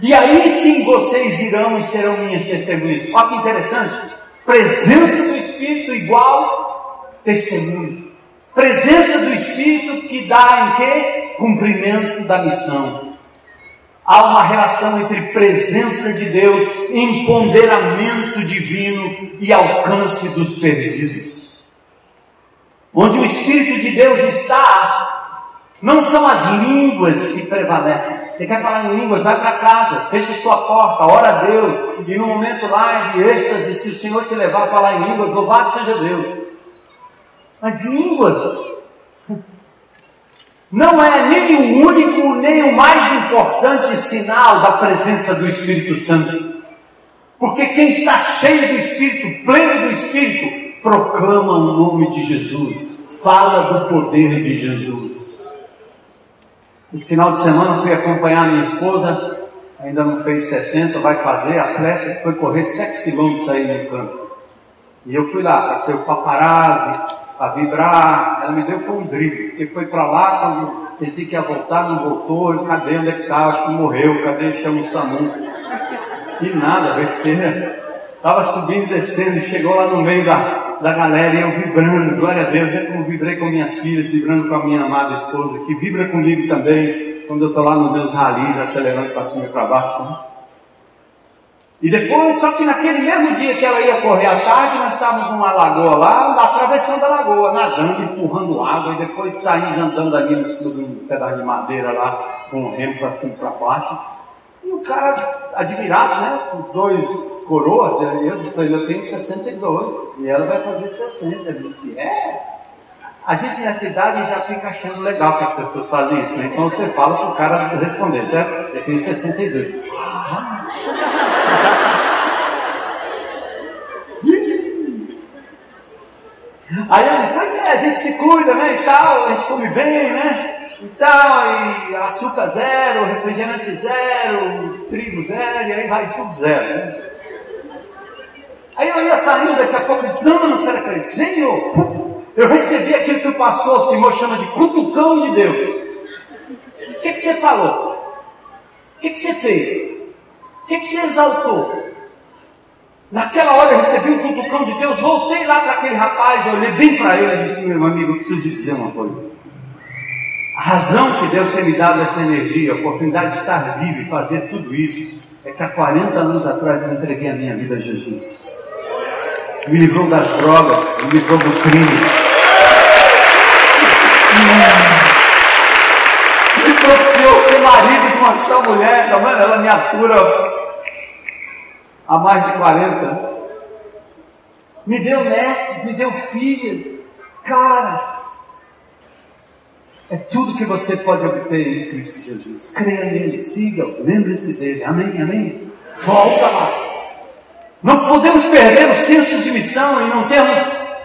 Speaker 1: E aí sim vocês irão e serão minhas testemunhas. Olha que interessante. Presença do Espírito igual testemunho. Presença do Espírito que dá em quê? Cumprimento da missão. Há uma relação entre presença de Deus, empoderamento divino e alcance dos perdidos. Onde o Espírito de Deus está, não são as línguas que prevalecem. Você quer falar em línguas? Vai para casa, fecha sua porta, ora a Deus. E no momento lá de êxtase, se o Senhor te levar a falar em línguas, louvado seja Deus. Mas línguas não é nem o único, nem o mais importante sinal da presença do Espírito Santo. Porque quem está cheio do Espírito, pleno do Espírito, proclama o nome de Jesus, fala do poder de Jesus. Esse final de semana fui acompanhar minha esposa, ainda não fez 60, vai fazer, atleta, foi correr 7 quilômetros aí no campo. E eu fui lá, passei o paparazzi, a vibrar. Ela me deu foi um drible, porque foi para lá, quando pensei que ia voltar, não voltou. Cadê? Onde é que está? Acho que morreu. Cadê? Chama o SAMU. Que nada, besteira. Estava subindo e descendo, chegou lá no meio da, da galera e eu vibrando, glória a Deus, é como vibrei com minhas filhas, vibrando com a minha amada esposa, que vibra comigo também, quando eu estou lá nos meus ralis, acelerando para cima e para baixo. E depois, só que naquele mesmo dia que ela ia correr à tarde, nós estávamos numa lagoa lá, atravessando a lagoa, nadando, empurrando água, e depois saímos andando ali no cima de um pedaço de madeira lá, com o remo para cima e para baixo. E o cara, admirado, né? Os dois coroas, eu disse para ele, eu tenho 62, e ela vai fazer 60. Ele disse, é? A gente nessa idade já fica achando legal que as pessoas fazem isso, né? Então você fala para o cara responder, certo? Eu tenho 62. Aí ele diz, pois é, a gente se cuida, né, e tal, a gente come bem, né, e tal, e açúcar zero, refrigerante zero, trigo zero, e aí vai tudo zero, né? Aí eu ia saindo, daqui a pouco eu disse, não, não, peraí, peraí, Senhor, eu recebi aquilo que o pastor, o Senhor chama de cutucão de Deus. O que, que você falou? O que, que você fez? Que, que você exaltou? Naquela hora eu recebi um cutucão de Deus, voltei lá para aquele rapaz, olhei bem para ele e disse: Meu amigo, eu preciso te dizer uma coisa. A razão que Deus tem me dado essa energia, a oportunidade de estar vivo e fazer tudo isso, é que há 40 anos atrás eu entreguei a minha vida a Jesus. Me livrou das drogas, me livrou do crime. Me propiciou ser marido de uma só mulher, tá? Ela me atura há mais de 40. Me deu netos, me deu filhas. Cara, é tudo que você pode obter em Cristo Jesus. Creia nele, siga, lembre-se dele. Amém, amém. Volta lá. Não podemos perder o senso de missão e não termos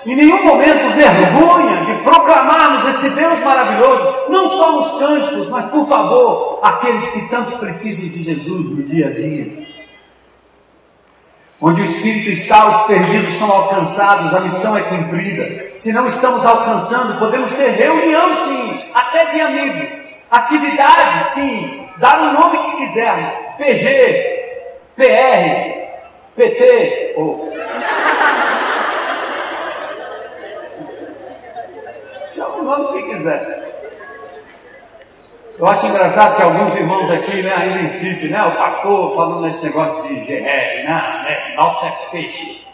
Speaker 1: em nenhum momento vergonha de proclamarmos esse Deus maravilhoso, não só nos cânticos, mas por favor, aqueles que tanto precisam de Jesus no dia a dia. Onde o Espírito está, os perdidos são alcançados, a missão é cumprida. Se não estamos alcançando, podemos ter reunião sim, até de amigos, atividade sim, dar o nome que quisermos, PG, PR, PT, ou. Chama o nome que quiser. Eu acho engraçado que alguns irmãos aqui né, ainda insistem, né? O pastor falando nesse negócio de GR, né? né nosso é peixe.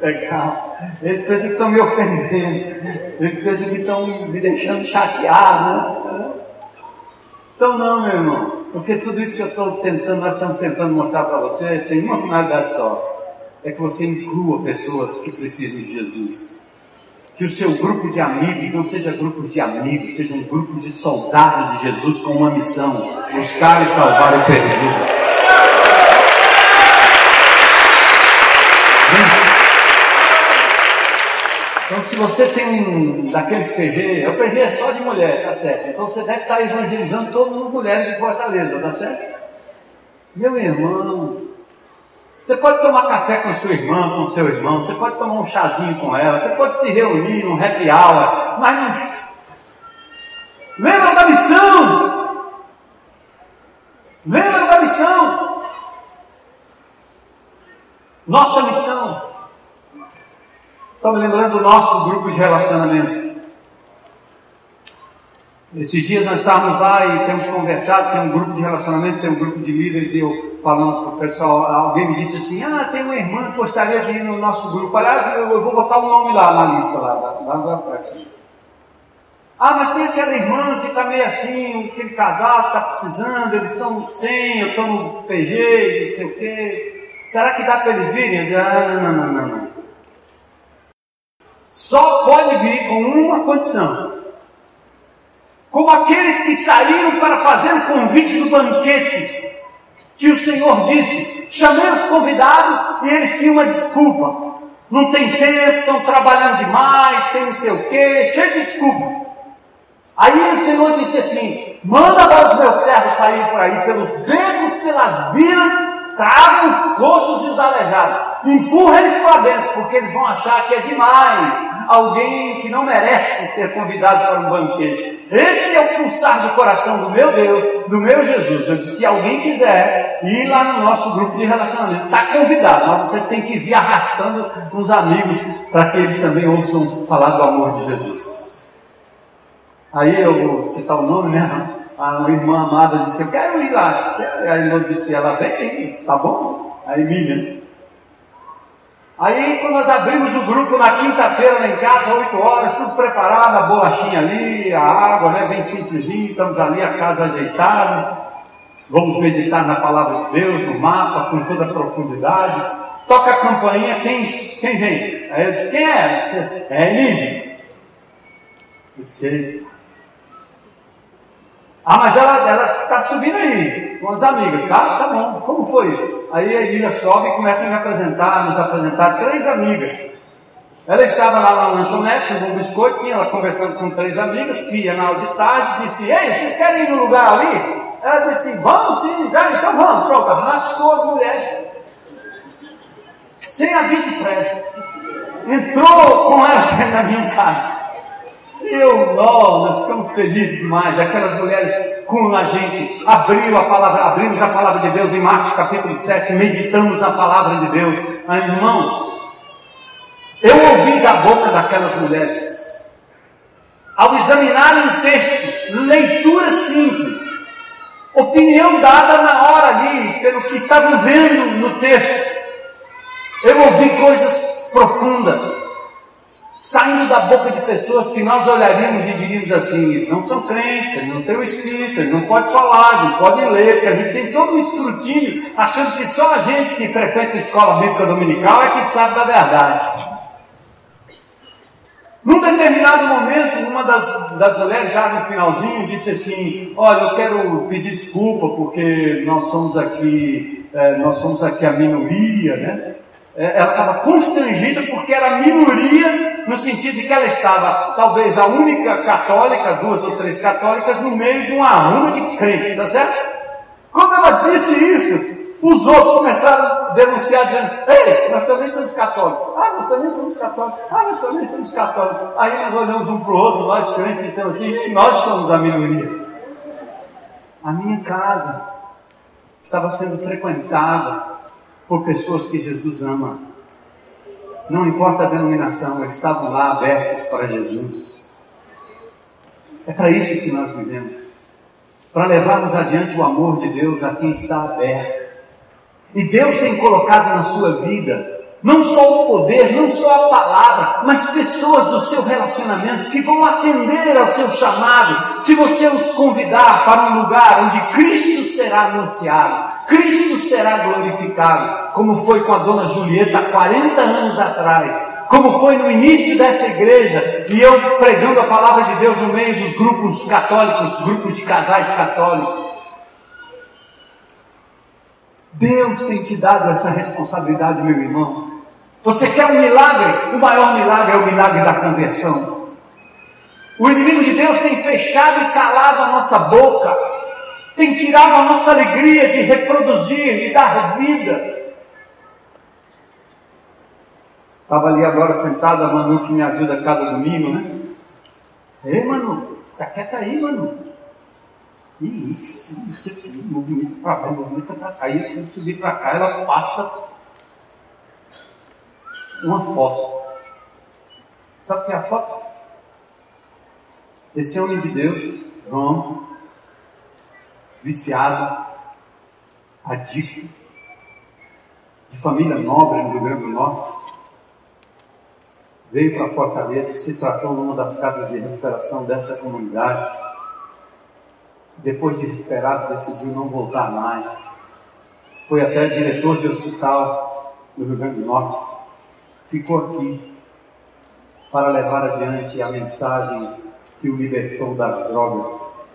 Speaker 1: Legal. Eles pensam que estão me ofendendo. Eles pensam que estão me deixando chateado. Né? Então não, meu irmão. Porque tudo isso que eu estou tentando, nós estamos tentando mostrar para você, tem uma finalidade só. É que você inclua pessoas que precisam de Jesus. Que o seu grupo de amigos não seja grupos de amigos, seja um grupo de soldados de Jesus com uma missão: buscar e salvar o perdido. Então, se você tem um daqueles PG, o PG é só de mulher, tá certo? Então você deve estar evangelizando todas as mulheres de Fortaleza, tá certo? Meu irmão, Você pode tomar café com sua irmã, com seu irmão, você pode tomar um chazinho com ela, você pode se reunir num happy hour, mas não. Lembra da missão! Lembra da missão! Nossa missão. Estou me lembrando do nosso grupo de relacionamento. Esses dias nós estávamos lá e temos conversado, tem um grupo de relacionamento, tem um grupo de líderes, e eu falando para o pessoal, alguém me disse assim, ah, tem uma irmã que gostaria de ir no nosso grupo. Aliás, eu, eu vou botar o um nome lá na lista, lá, lá, lá atrás. Ah, mas tem aquela irmã que está meio assim, aquele casal está precisando, eles estão sem, eu estou no PG, não sei o quê. Será que dá para eles virem? Ah, não, não, não, não, não. Só pode vir com uma condição como aqueles que saíram para fazer o convite do banquete, que o Senhor disse: chamei os convidados e eles tinham uma desculpa. Não tem tempo, estão trabalhando demais, tem não sei o quê, cheio de desculpa. Aí o Senhor disse assim: manda para os meus servos saírem por aí pelos becos, pelas vilas Tragam os coxos e os aleijados, empurra eles para dentro, porque eles vão achar que é demais alguém que não merece ser convidado para um banquete. Esse é o pulsar do coração do meu Deus, do meu Jesus. Eu disse: se alguém quiser ir lá no nosso grupo de relacionamento, está convidado, mas vocês têm que vir arrastando uns amigos para que eles também ouçam falar do amor de Jesus. Aí eu vou citar o nome, né? a irmã amada disse, eu quero ir lá. Aí a irmã disse, ela vem, disse, tá bom. Aí Miriam. Aí quando nós abrimos o grupo na quinta-feira lá em casa, 8 horas, tudo preparado, a bolachinha ali, a água, né, bem simplesinho, estamos ali, a casa ajeitada. Vamos meditar na palavra de Deus, no mapa, com toda a profundidade. Toca a campainha, quem, quem vem? Aí eu disse, quem é? Disse, é Lídia. Eu disse, ah, mas ela, ela está subindo aí, com as amigas. Ah, tá bom. Como foi isso? Aí a Emília sobe e começa a me apresentar, nos apresentar três amigas. Ela estava lá na lanchonete, com um biscoito, tinha ela conversando com três amigas, fia na de tarde, disse, ei, vocês querem ir no lugar ali? Ela disse, vamos sim, vai, então vamos, pronto, arrastou as mulheres. Sem aviso prévio. Entrou com elas na minha casa. Eu, nós, ficamos felizes demais. Aquelas mulheres com a gente abriu a palavra, abrimos a palavra de Deus em Marcos capítulo 7, meditamos na palavra de Deus. Ah, irmãos, eu ouvi da boca daquelas mulheres, ao examinarem o texto, leitura simples, opinião dada na hora ali, pelo que estavam vendo no texto. Eu ouvi coisas profundas saindo da boca de pessoas que nós olharíamos e diríamos assim: eles não são crentes, eles não têm o Espírito, eles não podem falar, não podem ler, porque a gente tem todo um escrutínio, achando que só a gente que frequenta a escola bíblica dominical é que sabe da verdade. Num determinado momento, uma das, das mulheres, já no finalzinho, disse assim: Olha, eu quero pedir desculpa porque nós somos aqui, é, nós somos aqui a minoria, né? É, ela estava constrangida porque era minoria, no sentido de que ela estava, talvez, a única católica, duas ou três católicas, no meio de uma arruma de crentes, tá certo? Quando ela disse isso, os outros começaram a denunciar, dizendo: Ei, nós também somos católicos. Ah, nós também somos católicos. Ah, nós também somos católicos. Aí nós olhamos um para o outro, nós crentes, e dissemos assim: Nós somos a minoria. A minha casa estava sendo frequentada por pessoas que Jesus ama. Não importa a denominação, eles estavam lá abertos para Jesus. É para isso que nós vivemos para levarmos adiante o amor de Deus a quem está aberto. E Deus tem colocado na sua vida não só o poder, não só a palavra, mas pessoas do seu relacionamento que vão atender ao seu chamado, se você os convidar para um lugar onde Cristo será anunciado, Cristo será glorificado, como foi com a dona Julieta há 40 anos atrás, como foi no início dessa igreja, e eu pregando a palavra de Deus no meio dos grupos católicos, grupos de casais católicos. Deus tem te dado essa responsabilidade, meu irmão. Você quer um milagre? O maior milagre é o milagre da conversão. O inimigo de Deus tem fechado e calado a nossa boca, tem tirado a nossa alegria de reproduzir, de dar vida. Estava ali agora sentado, a Manu que me ajuda cada domingo, né? Ei, Manu, se aquieta aí, Manu. Isso, isso movimento para lá, movimento para cá. E de subir para cá, ela passa uma foto. Sabe o que é a foto? Esse homem de Deus, João, viciado, adicto, de família nobre no Rio Grande do Norte, veio para Fortaleza, se tratou numa das casas de recuperação dessa comunidade. Depois de recuperado, decidiu não voltar mais. Foi até diretor de hospital no Rio Grande do Norte. Ficou aqui para levar adiante a mensagem que o libertou das drogas.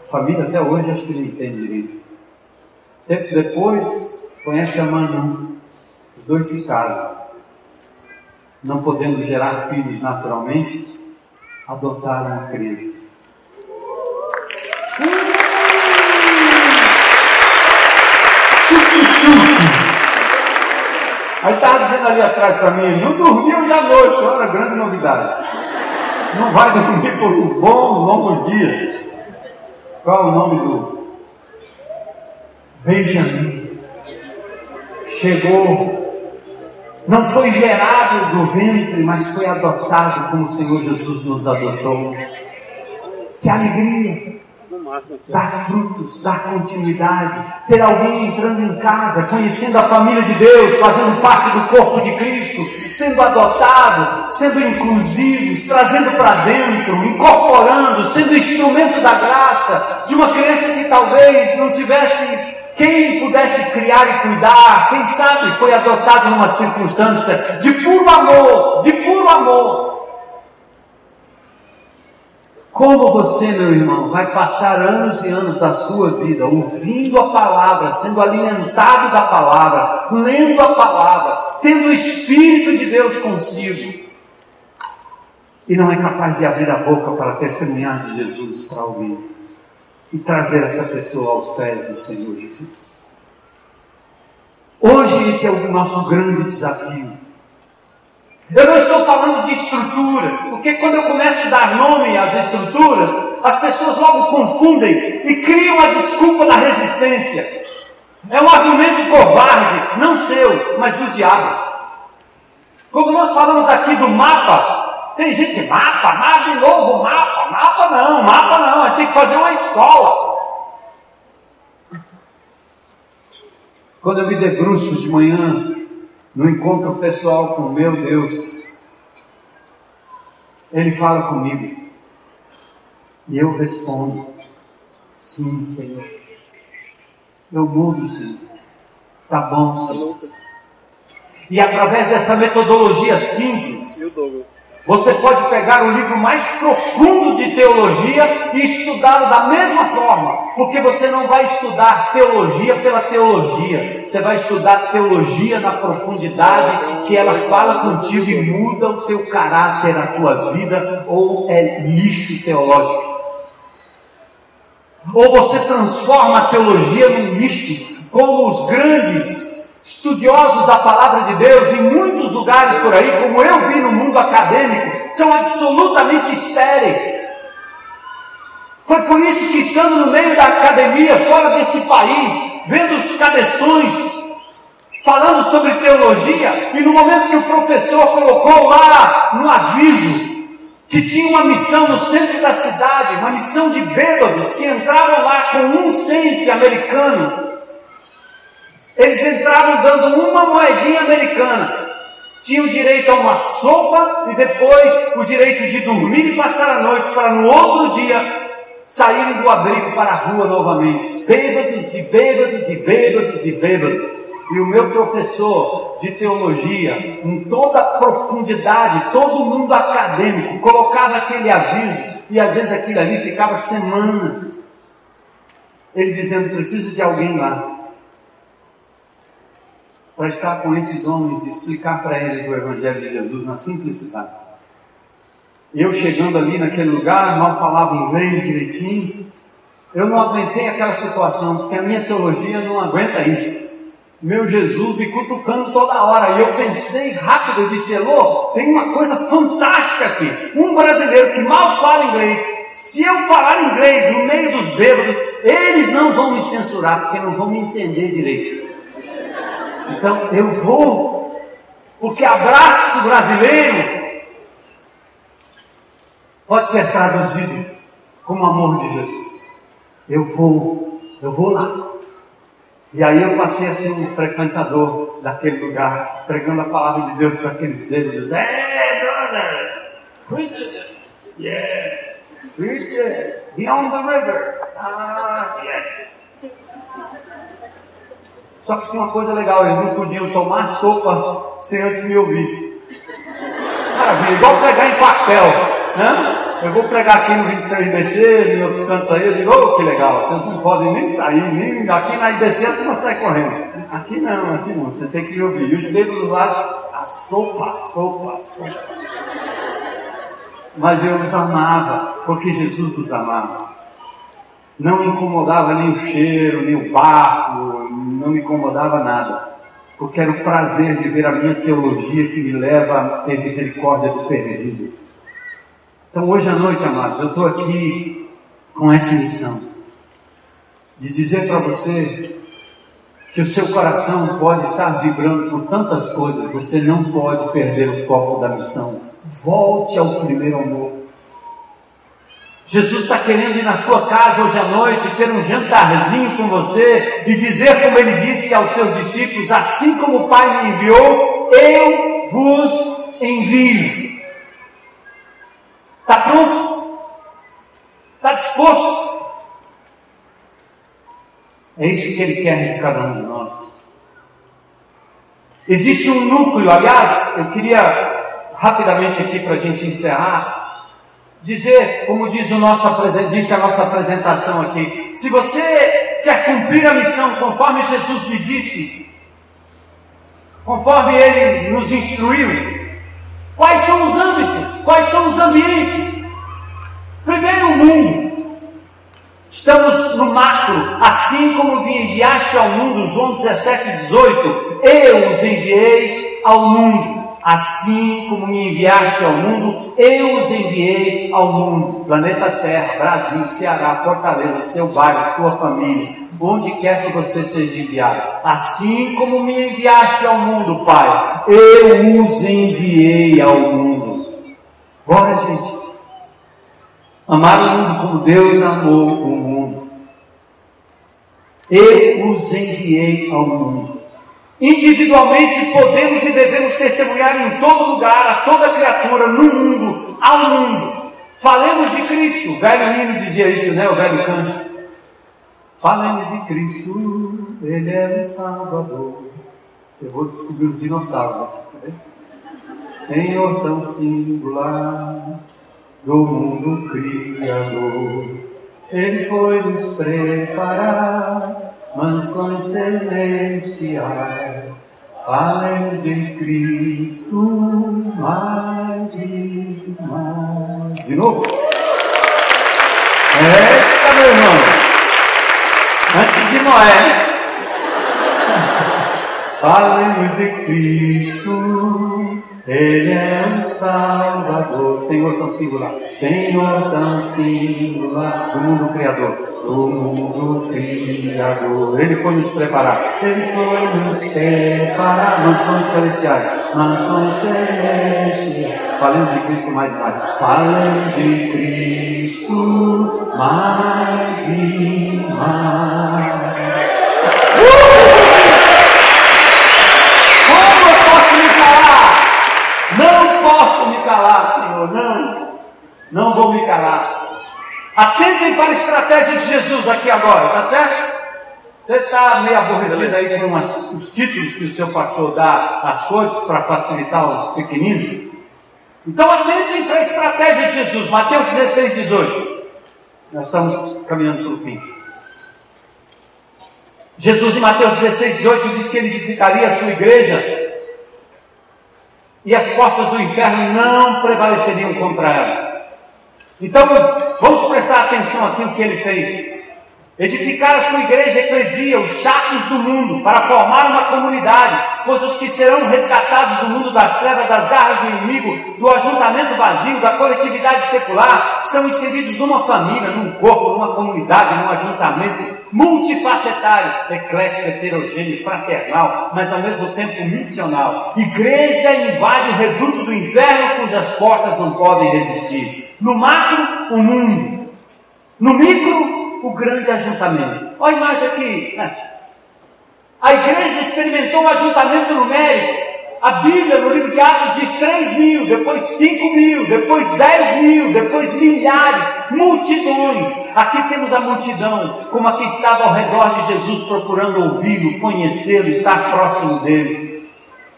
Speaker 1: A família até hoje acho que não entende direito. Tempo depois, conhece a Manu. Os dois se casam não podendo gerar filhos naturalmente, adotaram uma criança. Aí estava dizendo ali atrás para mim, não dormiu hoje à noite, olha, grande novidade. Não vai dormir por uns bons, longos dias. Qual é o nome do? Benjamin. Chegou não foi gerado do ventre, mas foi adotado como o Senhor Jesus nos adotou. Que alegria! Dar frutos, dar continuidade, ter alguém entrando em casa, conhecendo a família de Deus, fazendo parte do corpo de Cristo, sendo adotado, sendo inclusivos, trazendo para dentro, incorporando, sendo instrumento da graça de uma criança que talvez não tivesse quem pudesse criar e cuidar, quem sabe foi adotado numa circunstância de puro amor, de puro amor. Como você, meu irmão, vai passar anos e anos da sua vida ouvindo a palavra, sendo alimentado da palavra, lendo a palavra, tendo o Espírito de Deus consigo, e não é capaz de abrir a boca para testemunhar de Jesus para alguém? e trazer essa pessoa aos pés do Senhor Jesus. Hoje esse é o nosso grande desafio. Eu não estou falando de estruturas, porque quando eu começo a dar nome às estruturas, as pessoas logo confundem e criam a desculpa da resistência. É um argumento covarde, não seu, mas do diabo. Quando nós falamos aqui do mapa, tem gente mapa, mapa de novo, mapa, mapa não, mapa não, tem que fazer uma escola. Quando eu me debruço de manhã no encontro pessoal com meu Deus, Ele fala comigo e eu respondo: Sim, Senhor. Eu mudo, Senhor. Tá bom, Senhor. E através dessa metodologia simples, você pode pegar o livro mais profundo de teologia e estudá-lo da mesma forma, porque você não vai estudar teologia pela teologia, você vai estudar teologia na profundidade que ela fala contigo e muda o teu caráter, a tua vida, ou é lixo teológico. Ou você transforma a teologia num lixo, como os grandes estudiosos da palavra de Deus em muitos lugares por aí, como eu vi no mundo acadêmico, são absolutamente estéreis. Foi por isso que, estando no meio da academia, fora desse país, vendo os cabeções falando sobre teologia, e no momento que o professor colocou lá no aviso que tinha uma missão no centro da cidade, uma missão de bêbados que entravam lá com um cente americano eles entravam dando uma moedinha americana. Tinham direito a uma sopa e depois o direito de dormir e passar a noite para no outro dia saírem do abrigo para a rua novamente. Bêbados e bêbados e bêbados e bêbados. E o meu professor de teologia, em toda a profundidade, todo mundo acadêmico, colocava aquele aviso e às vezes aquilo ali ficava semanas. Ele dizendo: preciso de alguém lá para estar com esses homens e explicar para eles o Evangelho de Jesus na simplicidade. Eu chegando ali naquele lugar, mal falava inglês direitinho, eu não aguentei aquela situação, porque a minha teologia não aguenta isso. meu Jesus me cutucando toda hora. E eu pensei rápido, eu disse, Elô, tem uma coisa fantástica aqui. Um brasileiro que mal fala inglês, se eu falar inglês no meio dos bêbados, eles não vão me censurar, porque não vão me entender direito. Então eu vou, porque abraço brasileiro pode ser traduzido como amor de Jesus. Eu vou, eu vou lá. E aí eu passei a ser um frequentador daquele lugar, pregando a palavra de Deus para aqueles bêbados. Hey, brother! Preach it! Yeah! Preach it! Beyond the river! Ah, yes! Só que tinha uma coisa legal, eles não podiam tomar sopa sem antes me ouvir. Maravilha, igual pregar em quartel, né? Eu vou pregar aqui no 23BC, em outros cantos aí, eu digo, oh, que legal, vocês não podem nem sair, nem aqui na IBC você não sai correndo. Aqui não, aqui não, você tem que me ouvir. E os bêbados lá, a sopa, a sopa, a sopa. Mas eu os amava, porque Jesus os amava. Não incomodava nem o cheiro, nem o bafo, não me incomodava nada. Porque era o prazer de ver a minha teologia que me leva a ter misericórdia do perdido. Então, hoje à noite, amados, eu estou aqui com essa missão de dizer para você que o seu coração pode estar vibrando por tantas coisas, você não pode perder o foco da missão. Volte ao primeiro amor. Jesus está querendo ir na sua casa hoje à noite, ter um jantarzinho com você e dizer, como ele disse aos seus discípulos: Assim como o Pai me enviou, eu vos envio. Está pronto? Está disposto? É isso que Ele quer de cada um de nós. Existe um núcleo, aliás, eu queria rapidamente aqui para a gente encerrar, dizer, como diz o nosso, disse a nossa apresentação aqui, se você quer cumprir a missão conforme Jesus lhe disse, conforme Ele nos instruiu, Quais são os âmbitos? Quais são os ambientes? Primeiro, o mundo. Estamos no macro, assim como vi enviaste ao mundo, João 17, 18. Eu os enviei ao mundo. Assim como me enviaste ao mundo, eu os enviei ao mundo. Planeta Terra, Brasil, Ceará, Fortaleza, seu bairro, sua família onde quer que você seja enviado. Assim como me enviaste ao mundo, Pai, eu os enviei ao mundo. Bora, gente. Amar o mundo como Deus amou o mundo. Eu os enviei ao mundo. Individualmente podemos e devemos testemunhar em todo lugar, a toda criatura, no mundo, ao mundo. Falemos de Cristo. O velho hino dizia isso, né? O velho cântico. Falemos de Cristo, Ele é o Salvador. Eu vou descobrir os dinossauros aqui, Senhor tão singular do mundo criador, Ele foi nos preparar mansões celestiais. Falemos de Cristo mais e mais. De novo? Eita, meu irmão! antes de Noé. Falemos de Cristo, Ele é o Salvador, Senhor tão singular, Senhor tão singular, do mundo criador, do mundo criador. Ele foi nos preparar, Ele foi nos preparar, mansões celestiais, mansões celestiais. Falemos de Cristo mais e mais. Falemos de Cristo mais e mais eu posso me calar? Não posso me calar, Senhor. Não. Não vou me calar. Atentem para a estratégia de Jesus aqui agora, tá certo? Você está meio aborrecido aí com os títulos que o seu pastor dá às coisas para facilitar os pequeninos? Então atentem para a estratégia de Jesus, Mateus 16, 18. Nós estamos caminhando para o fim. Jesus em Mateus 16, 18 diz que ele edificaria a sua igreja e as portas do inferno não prevaleceriam contra ela. Então, vamos prestar atenção aqui no que ele fez. edificar a sua igreja eclesia, os chatos do mundo, para formar uma comunidade, pois os que serão resgatados do mundo das trevas, das garras do inimigo, do ajuntamento vazio, da coletividade secular, são inseridos numa família, num corpo, numa comunidade, num ajuntamento multifacetário, eclético, heterogêneo, fraternal, mas ao mesmo tempo missional. Igreja invade o reduto do inferno cujas portas não podem resistir. No macro, o mundo. No micro, o grande ajuntamento. Olha mais aqui. A igreja experimentou um ajuntamento numérico. A Bíblia, no livro de Atos, diz 3 mil, depois 5 mil, depois 10 mil, depois milhares, multidões. Aqui temos a multidão, como aqui estava ao redor de Jesus, procurando ouvi-lo, conhecê-lo, estar próximo dele.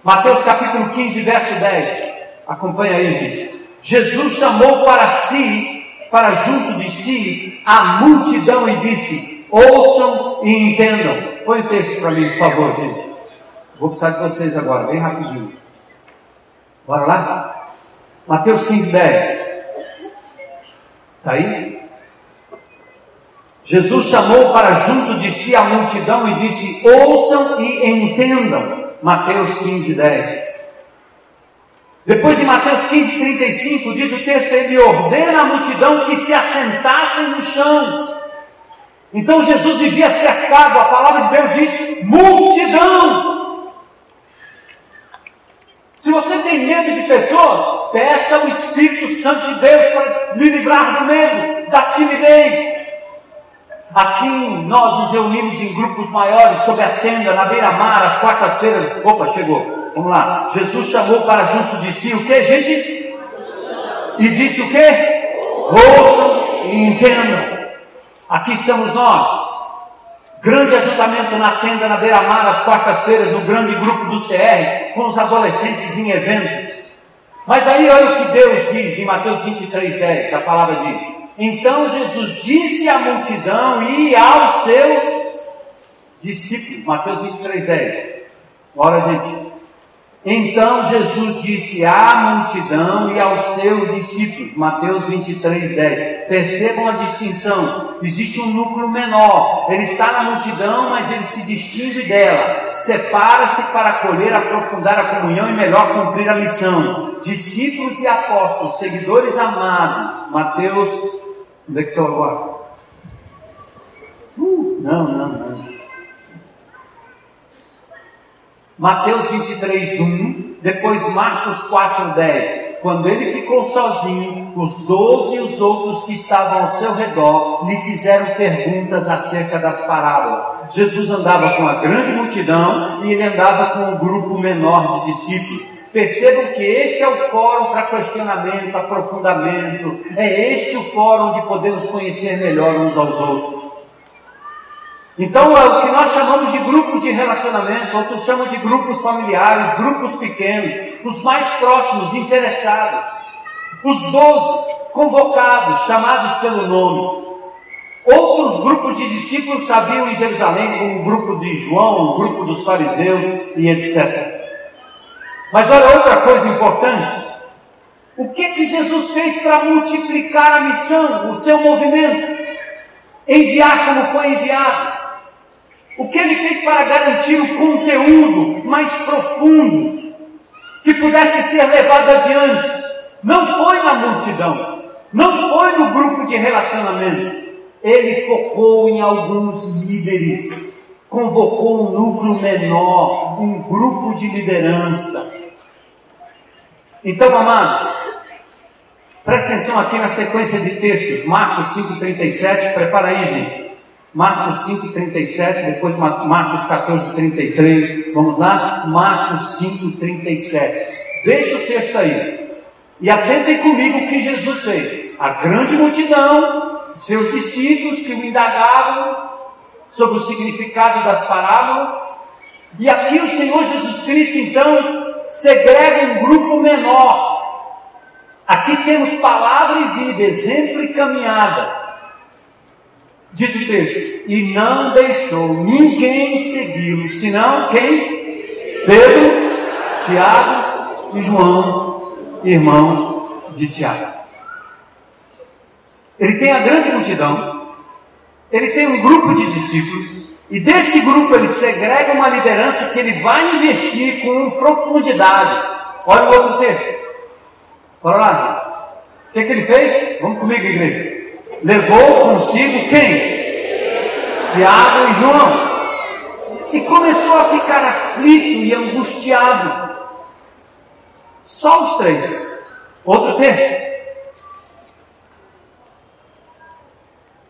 Speaker 1: Mateus capítulo 15, verso 10. Acompanha aí, gente. Jesus chamou para si para junto de si a multidão e disse: Ouçam e entendam. Põe o texto para mim, por favor, gente. Vou precisar de vocês agora, bem rapidinho. Bora lá? Mateus 15, 10. Está aí? Jesus chamou para junto de si a multidão e disse: Ouçam e entendam. Mateus 15, 10. Depois em Mateus 15, 35, diz o texto: Ele ordena à multidão que se assentassem no chão. Então Jesus vivia cercado, a palavra de Deus diz: multidão. Se você tem medo de pessoas, peça o Espírito Santo de Deus para lhe livrar do medo, da timidez. Assim, nós nos reunimos em grupos maiores, sob a tenda, na beira-mar, às quartas-feiras. Opa, chegou. Vamos lá. Jesus chamou para junto de si o que, gente? E disse o que? Ouçam e entendam. Aqui estamos nós. Grande ajuntamento na tenda na beira-mar, às quartas-feiras, no grande grupo do CR, com os adolescentes em eventos. Mas aí olha o que Deus diz em Mateus 23, 10, a palavra diz: Então Jesus disse à multidão e aos seus discípulos, Mateus 23, 10. Bora, gente. Então Jesus disse à multidão e aos seus discípulos, Mateus 23, 10. Percebam a distinção: existe um núcleo menor, ele está na multidão, mas ele se distingue dela, separa-se para acolher, aprofundar a comunhão e melhor cumprir a missão. Discípulos e apóstolos, seguidores amados, Mateus, onde é que estou agora? Uh, não, não, não. Mateus 23, 1, depois Marcos 4, 10. Quando ele ficou sozinho, os doze e os outros que estavam ao seu redor lhe fizeram perguntas acerca das parábolas. Jesus andava com a grande multidão e ele andava com um grupo menor de discípulos. Percebam que este é o fórum para questionamento, aprofundamento, é este o fórum onde podemos conhecer melhor uns aos outros. Então, é o que nós chamamos de grupos de relacionamento, outros chamam de grupos familiares, grupos pequenos, os mais próximos, interessados, os doze convocados, chamados pelo nome. Outros grupos de discípulos sabiam em Jerusalém, como o grupo de João, o grupo dos fariseus e etc. Mas olha outra coisa importante. O que que Jesus fez para multiplicar a missão, o seu movimento? Enviar como foi enviado. O que ele fez para garantir o conteúdo mais profundo que pudesse ser levado adiante? Não foi na multidão, não foi no grupo de relacionamento. Ele focou em alguns líderes, convocou um núcleo menor, um grupo de liderança. Então, amados, presta atenção aqui na sequência de textos, Marcos 5,37, prepara aí, gente. Marcos 5,37, depois Marcos 14,33. Vamos lá? Marcos 5,37. Deixa o texto aí. E atentem comigo o que Jesus fez. A grande multidão, seus discípulos que o indagavam sobre o significado das parábolas. E aqui o Senhor Jesus Cristo, então, segrega um grupo menor. Aqui temos palavra e vida, exemplo e caminhada. Diz o texto: E não deixou ninguém segui-lo, senão quem? Pedro, Tiago e João, irmão de Tiago. Ele tem a grande multidão, ele tem um grupo de discípulos, e desse grupo ele segrega uma liderança que ele vai investir com profundidade. Olha o outro texto. Bora lá, gente. O que, é que ele fez? Vamos comigo, igreja. Levou consigo quem? Tiago e João. E começou a ficar aflito e angustiado. Só os três. Outro texto.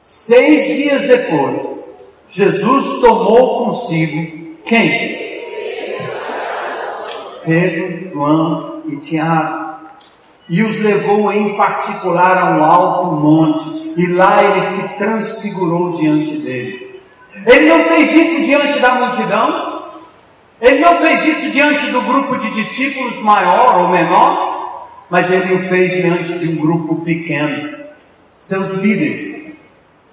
Speaker 1: Seis dias depois, Jesus tomou consigo quem? Pedro, João e Tiago. E os levou em particular a um alto monte, e lá ele se transfigurou diante deles. Ele não fez isso diante da multidão, ele não fez isso diante do grupo de discípulos maior ou menor, mas ele o fez diante de um grupo pequeno, seus líderes,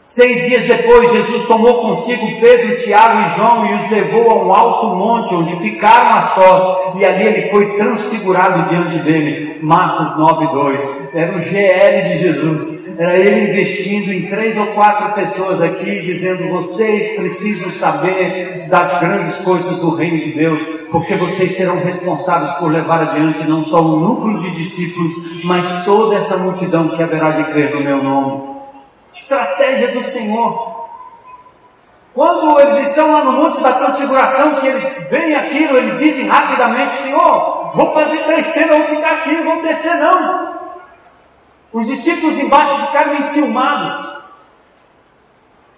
Speaker 1: Seis dias depois, Jesus tomou consigo Pedro, Tiago e João e os levou a um alto monte, onde ficaram a sós, e ali ele foi transfigurado diante deles. Marcos 9, 2. Era o GL de Jesus, era ele investindo em três ou quatro pessoas aqui, dizendo: Vocês precisam saber das grandes coisas do reino de Deus, porque vocês serão responsáveis por levar adiante não só o núcleo de discípulos, mas toda essa multidão que haverá de crer no meu nome. Estratégia do Senhor. Quando eles estão lá no Monte da Transfiguração, que eles veem aquilo, eles dizem rapidamente: Senhor, vou fazer três tendas, vou ficar aqui, não vou descer, não. Os discípulos embaixo ficaram enciumados.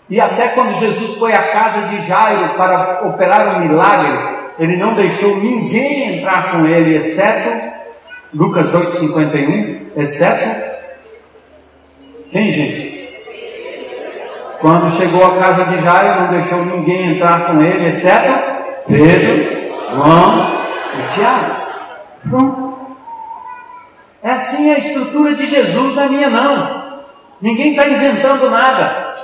Speaker 1: E até quando Jesus foi à casa de Jairo para operar um milagre, ele não deixou ninguém entrar com ele, exceto Lucas 8,51, exceto quem, gente? Quando chegou à casa de Jairo, não deixou ninguém entrar com ele, exceto Pedro, João e Tiago. Pronto. É assim a estrutura de Jesus, é minha não. Ninguém está inventando nada.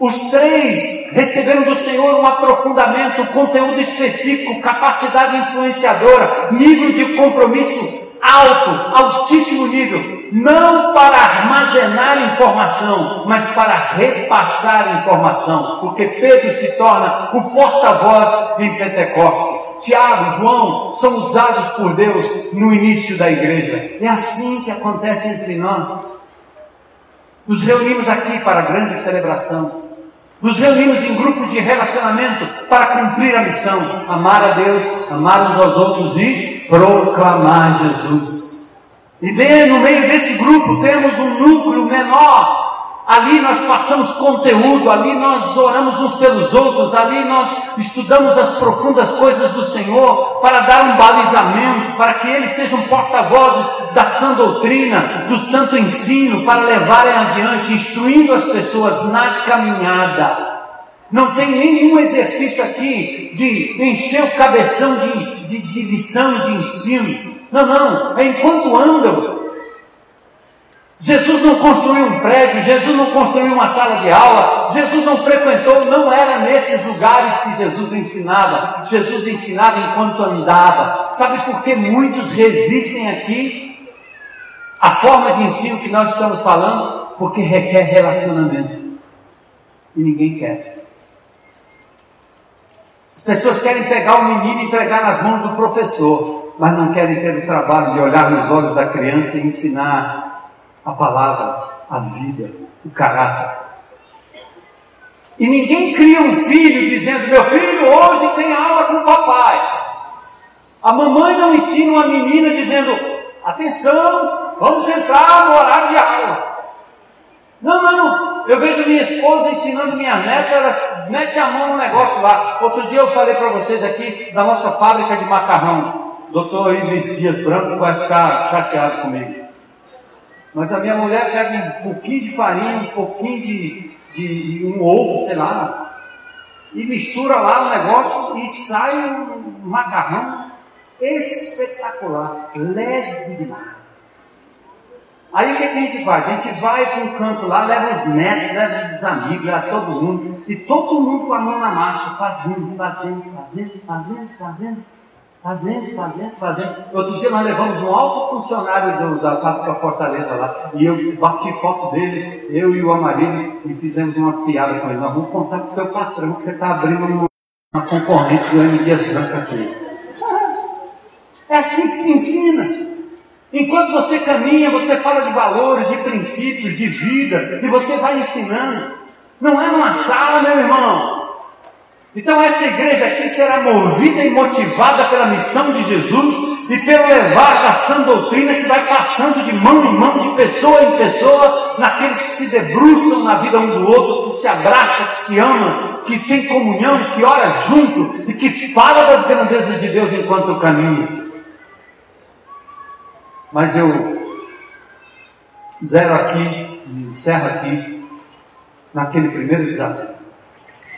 Speaker 1: Os três receberam do Senhor um aprofundamento, conteúdo específico, capacidade influenciadora, nível de compromisso alto, altíssimo nível não para armazenar informação, mas para repassar informação, porque Pedro se torna o porta-voz em Pentecostes. Tiago, João são usados por Deus no início da igreja. É assim que acontece entre nós. Nos reunimos aqui para a grande celebração. Nos reunimos em grupos de relacionamento para cumprir a missão: amar a Deus, amar uns aos outros e proclamar Jesus. E no meio desse grupo temos um núcleo menor. Ali nós passamos conteúdo, ali nós oramos uns pelos outros, ali nós estudamos as profundas coisas do Senhor para dar um balizamento, para que eles sejam porta-vozes da sã doutrina, do santo ensino, para levarem adiante, instruindo as pessoas na caminhada. Não tem nenhum exercício aqui de encher o cabeção de, de, de lição, de ensino. Não, não, é enquanto andam. Jesus não construiu um prédio, Jesus não construiu uma sala de aula, Jesus não frequentou, não era nesses lugares que Jesus ensinava. Jesus ensinava enquanto andava. Sabe por que muitos resistem aqui? A forma de ensino que nós estamos falando? Porque requer relacionamento. E ninguém quer. As pessoas querem pegar o menino e entregar nas mãos do professor mas não querem ter o trabalho de olhar nos olhos da criança e ensinar a palavra, a vida, o caráter. E ninguém cria um filho dizendo: Meu filho, hoje tem aula com o papai. A mamãe não ensina uma menina dizendo: Atenção, vamos entrar no horário de aula. Não, não, eu vejo minha esposa ensinando minha neta, ela mete a mão no negócio lá. Outro dia eu falei para vocês aqui da nossa fábrica de macarrão doutor Ives Dias Branco vai ficar chateado comigo. Mas a minha mulher pega um pouquinho de farinha, um pouquinho de, de um ovo, sei lá, e mistura lá o negócio e sai um macarrão espetacular, leve demais. Aí o que, a gente faz? A gente vai para um canto lá, leva os netos, leva os amigos, leva todo mundo, e todo mundo com a mão na massa, fazendo, fazendo, fazendo, fazendo, fazendo. Fazendo, fazendo, fazendo. Outro dia nós levamos um alto funcionário do, da fábrica Fortaleza lá, e eu bati foto dele, eu e o Amarillo, e fizemos uma piada com ele. Nós vamos contar para o teu patrão que você está abrindo uma, concorrente do M. Dias Branco aqui. É assim que se ensina. Enquanto você caminha, você fala de valores, de princípios, de vida, e você vai ensinando. Não é numa sala, meu irmão. Então essa igreja aqui será movida e motivada pela missão de Jesus e pelo levar da sã doutrina que vai passando de mão em mão, de pessoa em pessoa, naqueles que se debruçam na vida um do outro, que se abraça, que se ama, que tem comunhão, que ora junto e que fala das grandezas de Deus enquanto caminha. Mas eu zero aqui, encerro aqui, naquele primeiro desafio.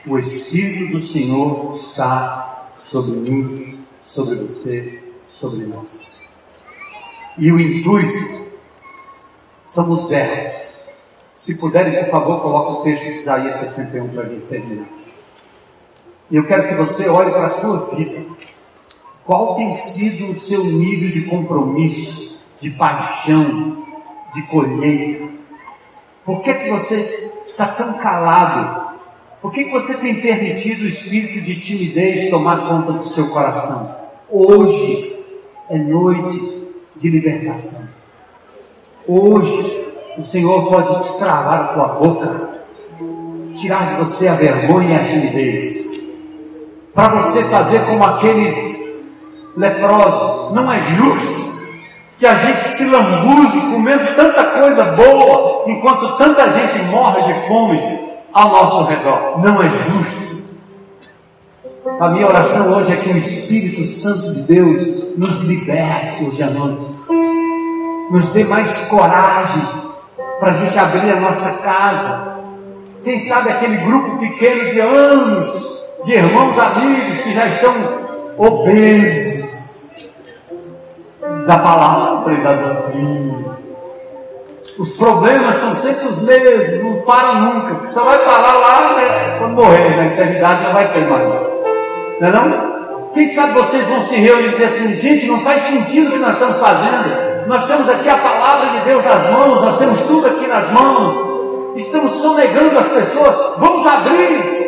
Speaker 1: O Espírito do Senhor está sobre mim, sobre você, sobre nós. E o intuito são os verbos. Se puderem, por favor, coloque o texto de Isaías 61 para a gente terminar. E eu quero que você olhe para a sua vida. Qual tem sido o seu nível de compromisso, de paixão, de colheita? Por que, que você está tão calado por que, que você tem permitido o espírito de timidez tomar conta do seu coração? Hoje é noite de libertação. Hoje o Senhor pode destravar a tua boca, tirar de você a vergonha e a timidez, para você fazer como aqueles leprosos. Não é justo que a gente se lambuze comendo tanta coisa boa, enquanto tanta gente morre de fome ao nosso redor. Não é justo. A minha oração hoje é que o Espírito Santo de Deus nos liberte hoje à noite, nos dê mais coragem para a gente abrir a nossa casa. Quem sabe aquele grupo pequeno de anos, de irmãos amigos que já estão obesos da palavra e da doutrina os problemas são sempre os mesmos, não param nunca, só vai parar lá né, quando morrer, na eternidade não vai ter mais. Não é não? Quem sabe vocês vão se reunir e dizer assim, gente, não faz sentido o que nós estamos fazendo. Nós temos aqui a palavra de Deus nas mãos, nós temos tudo aqui nas mãos. Estamos sonegando as pessoas. Vamos abrir.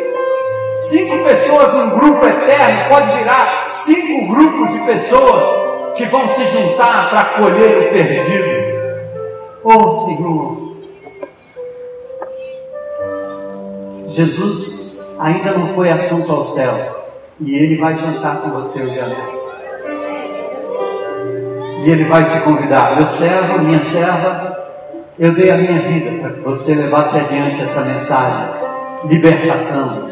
Speaker 1: Cinco pessoas num grupo eterno pode virar cinco grupos de pessoas que vão se juntar para acolher o perdido. Oh Senhor, Jesus ainda não foi assunto aos céus e Ele vai jantar com você hoje à noite. E Ele vai te convidar, meu servo, minha serva, eu dei a minha vida para que você levasse adiante essa mensagem, libertação.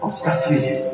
Speaker 1: Aos cativos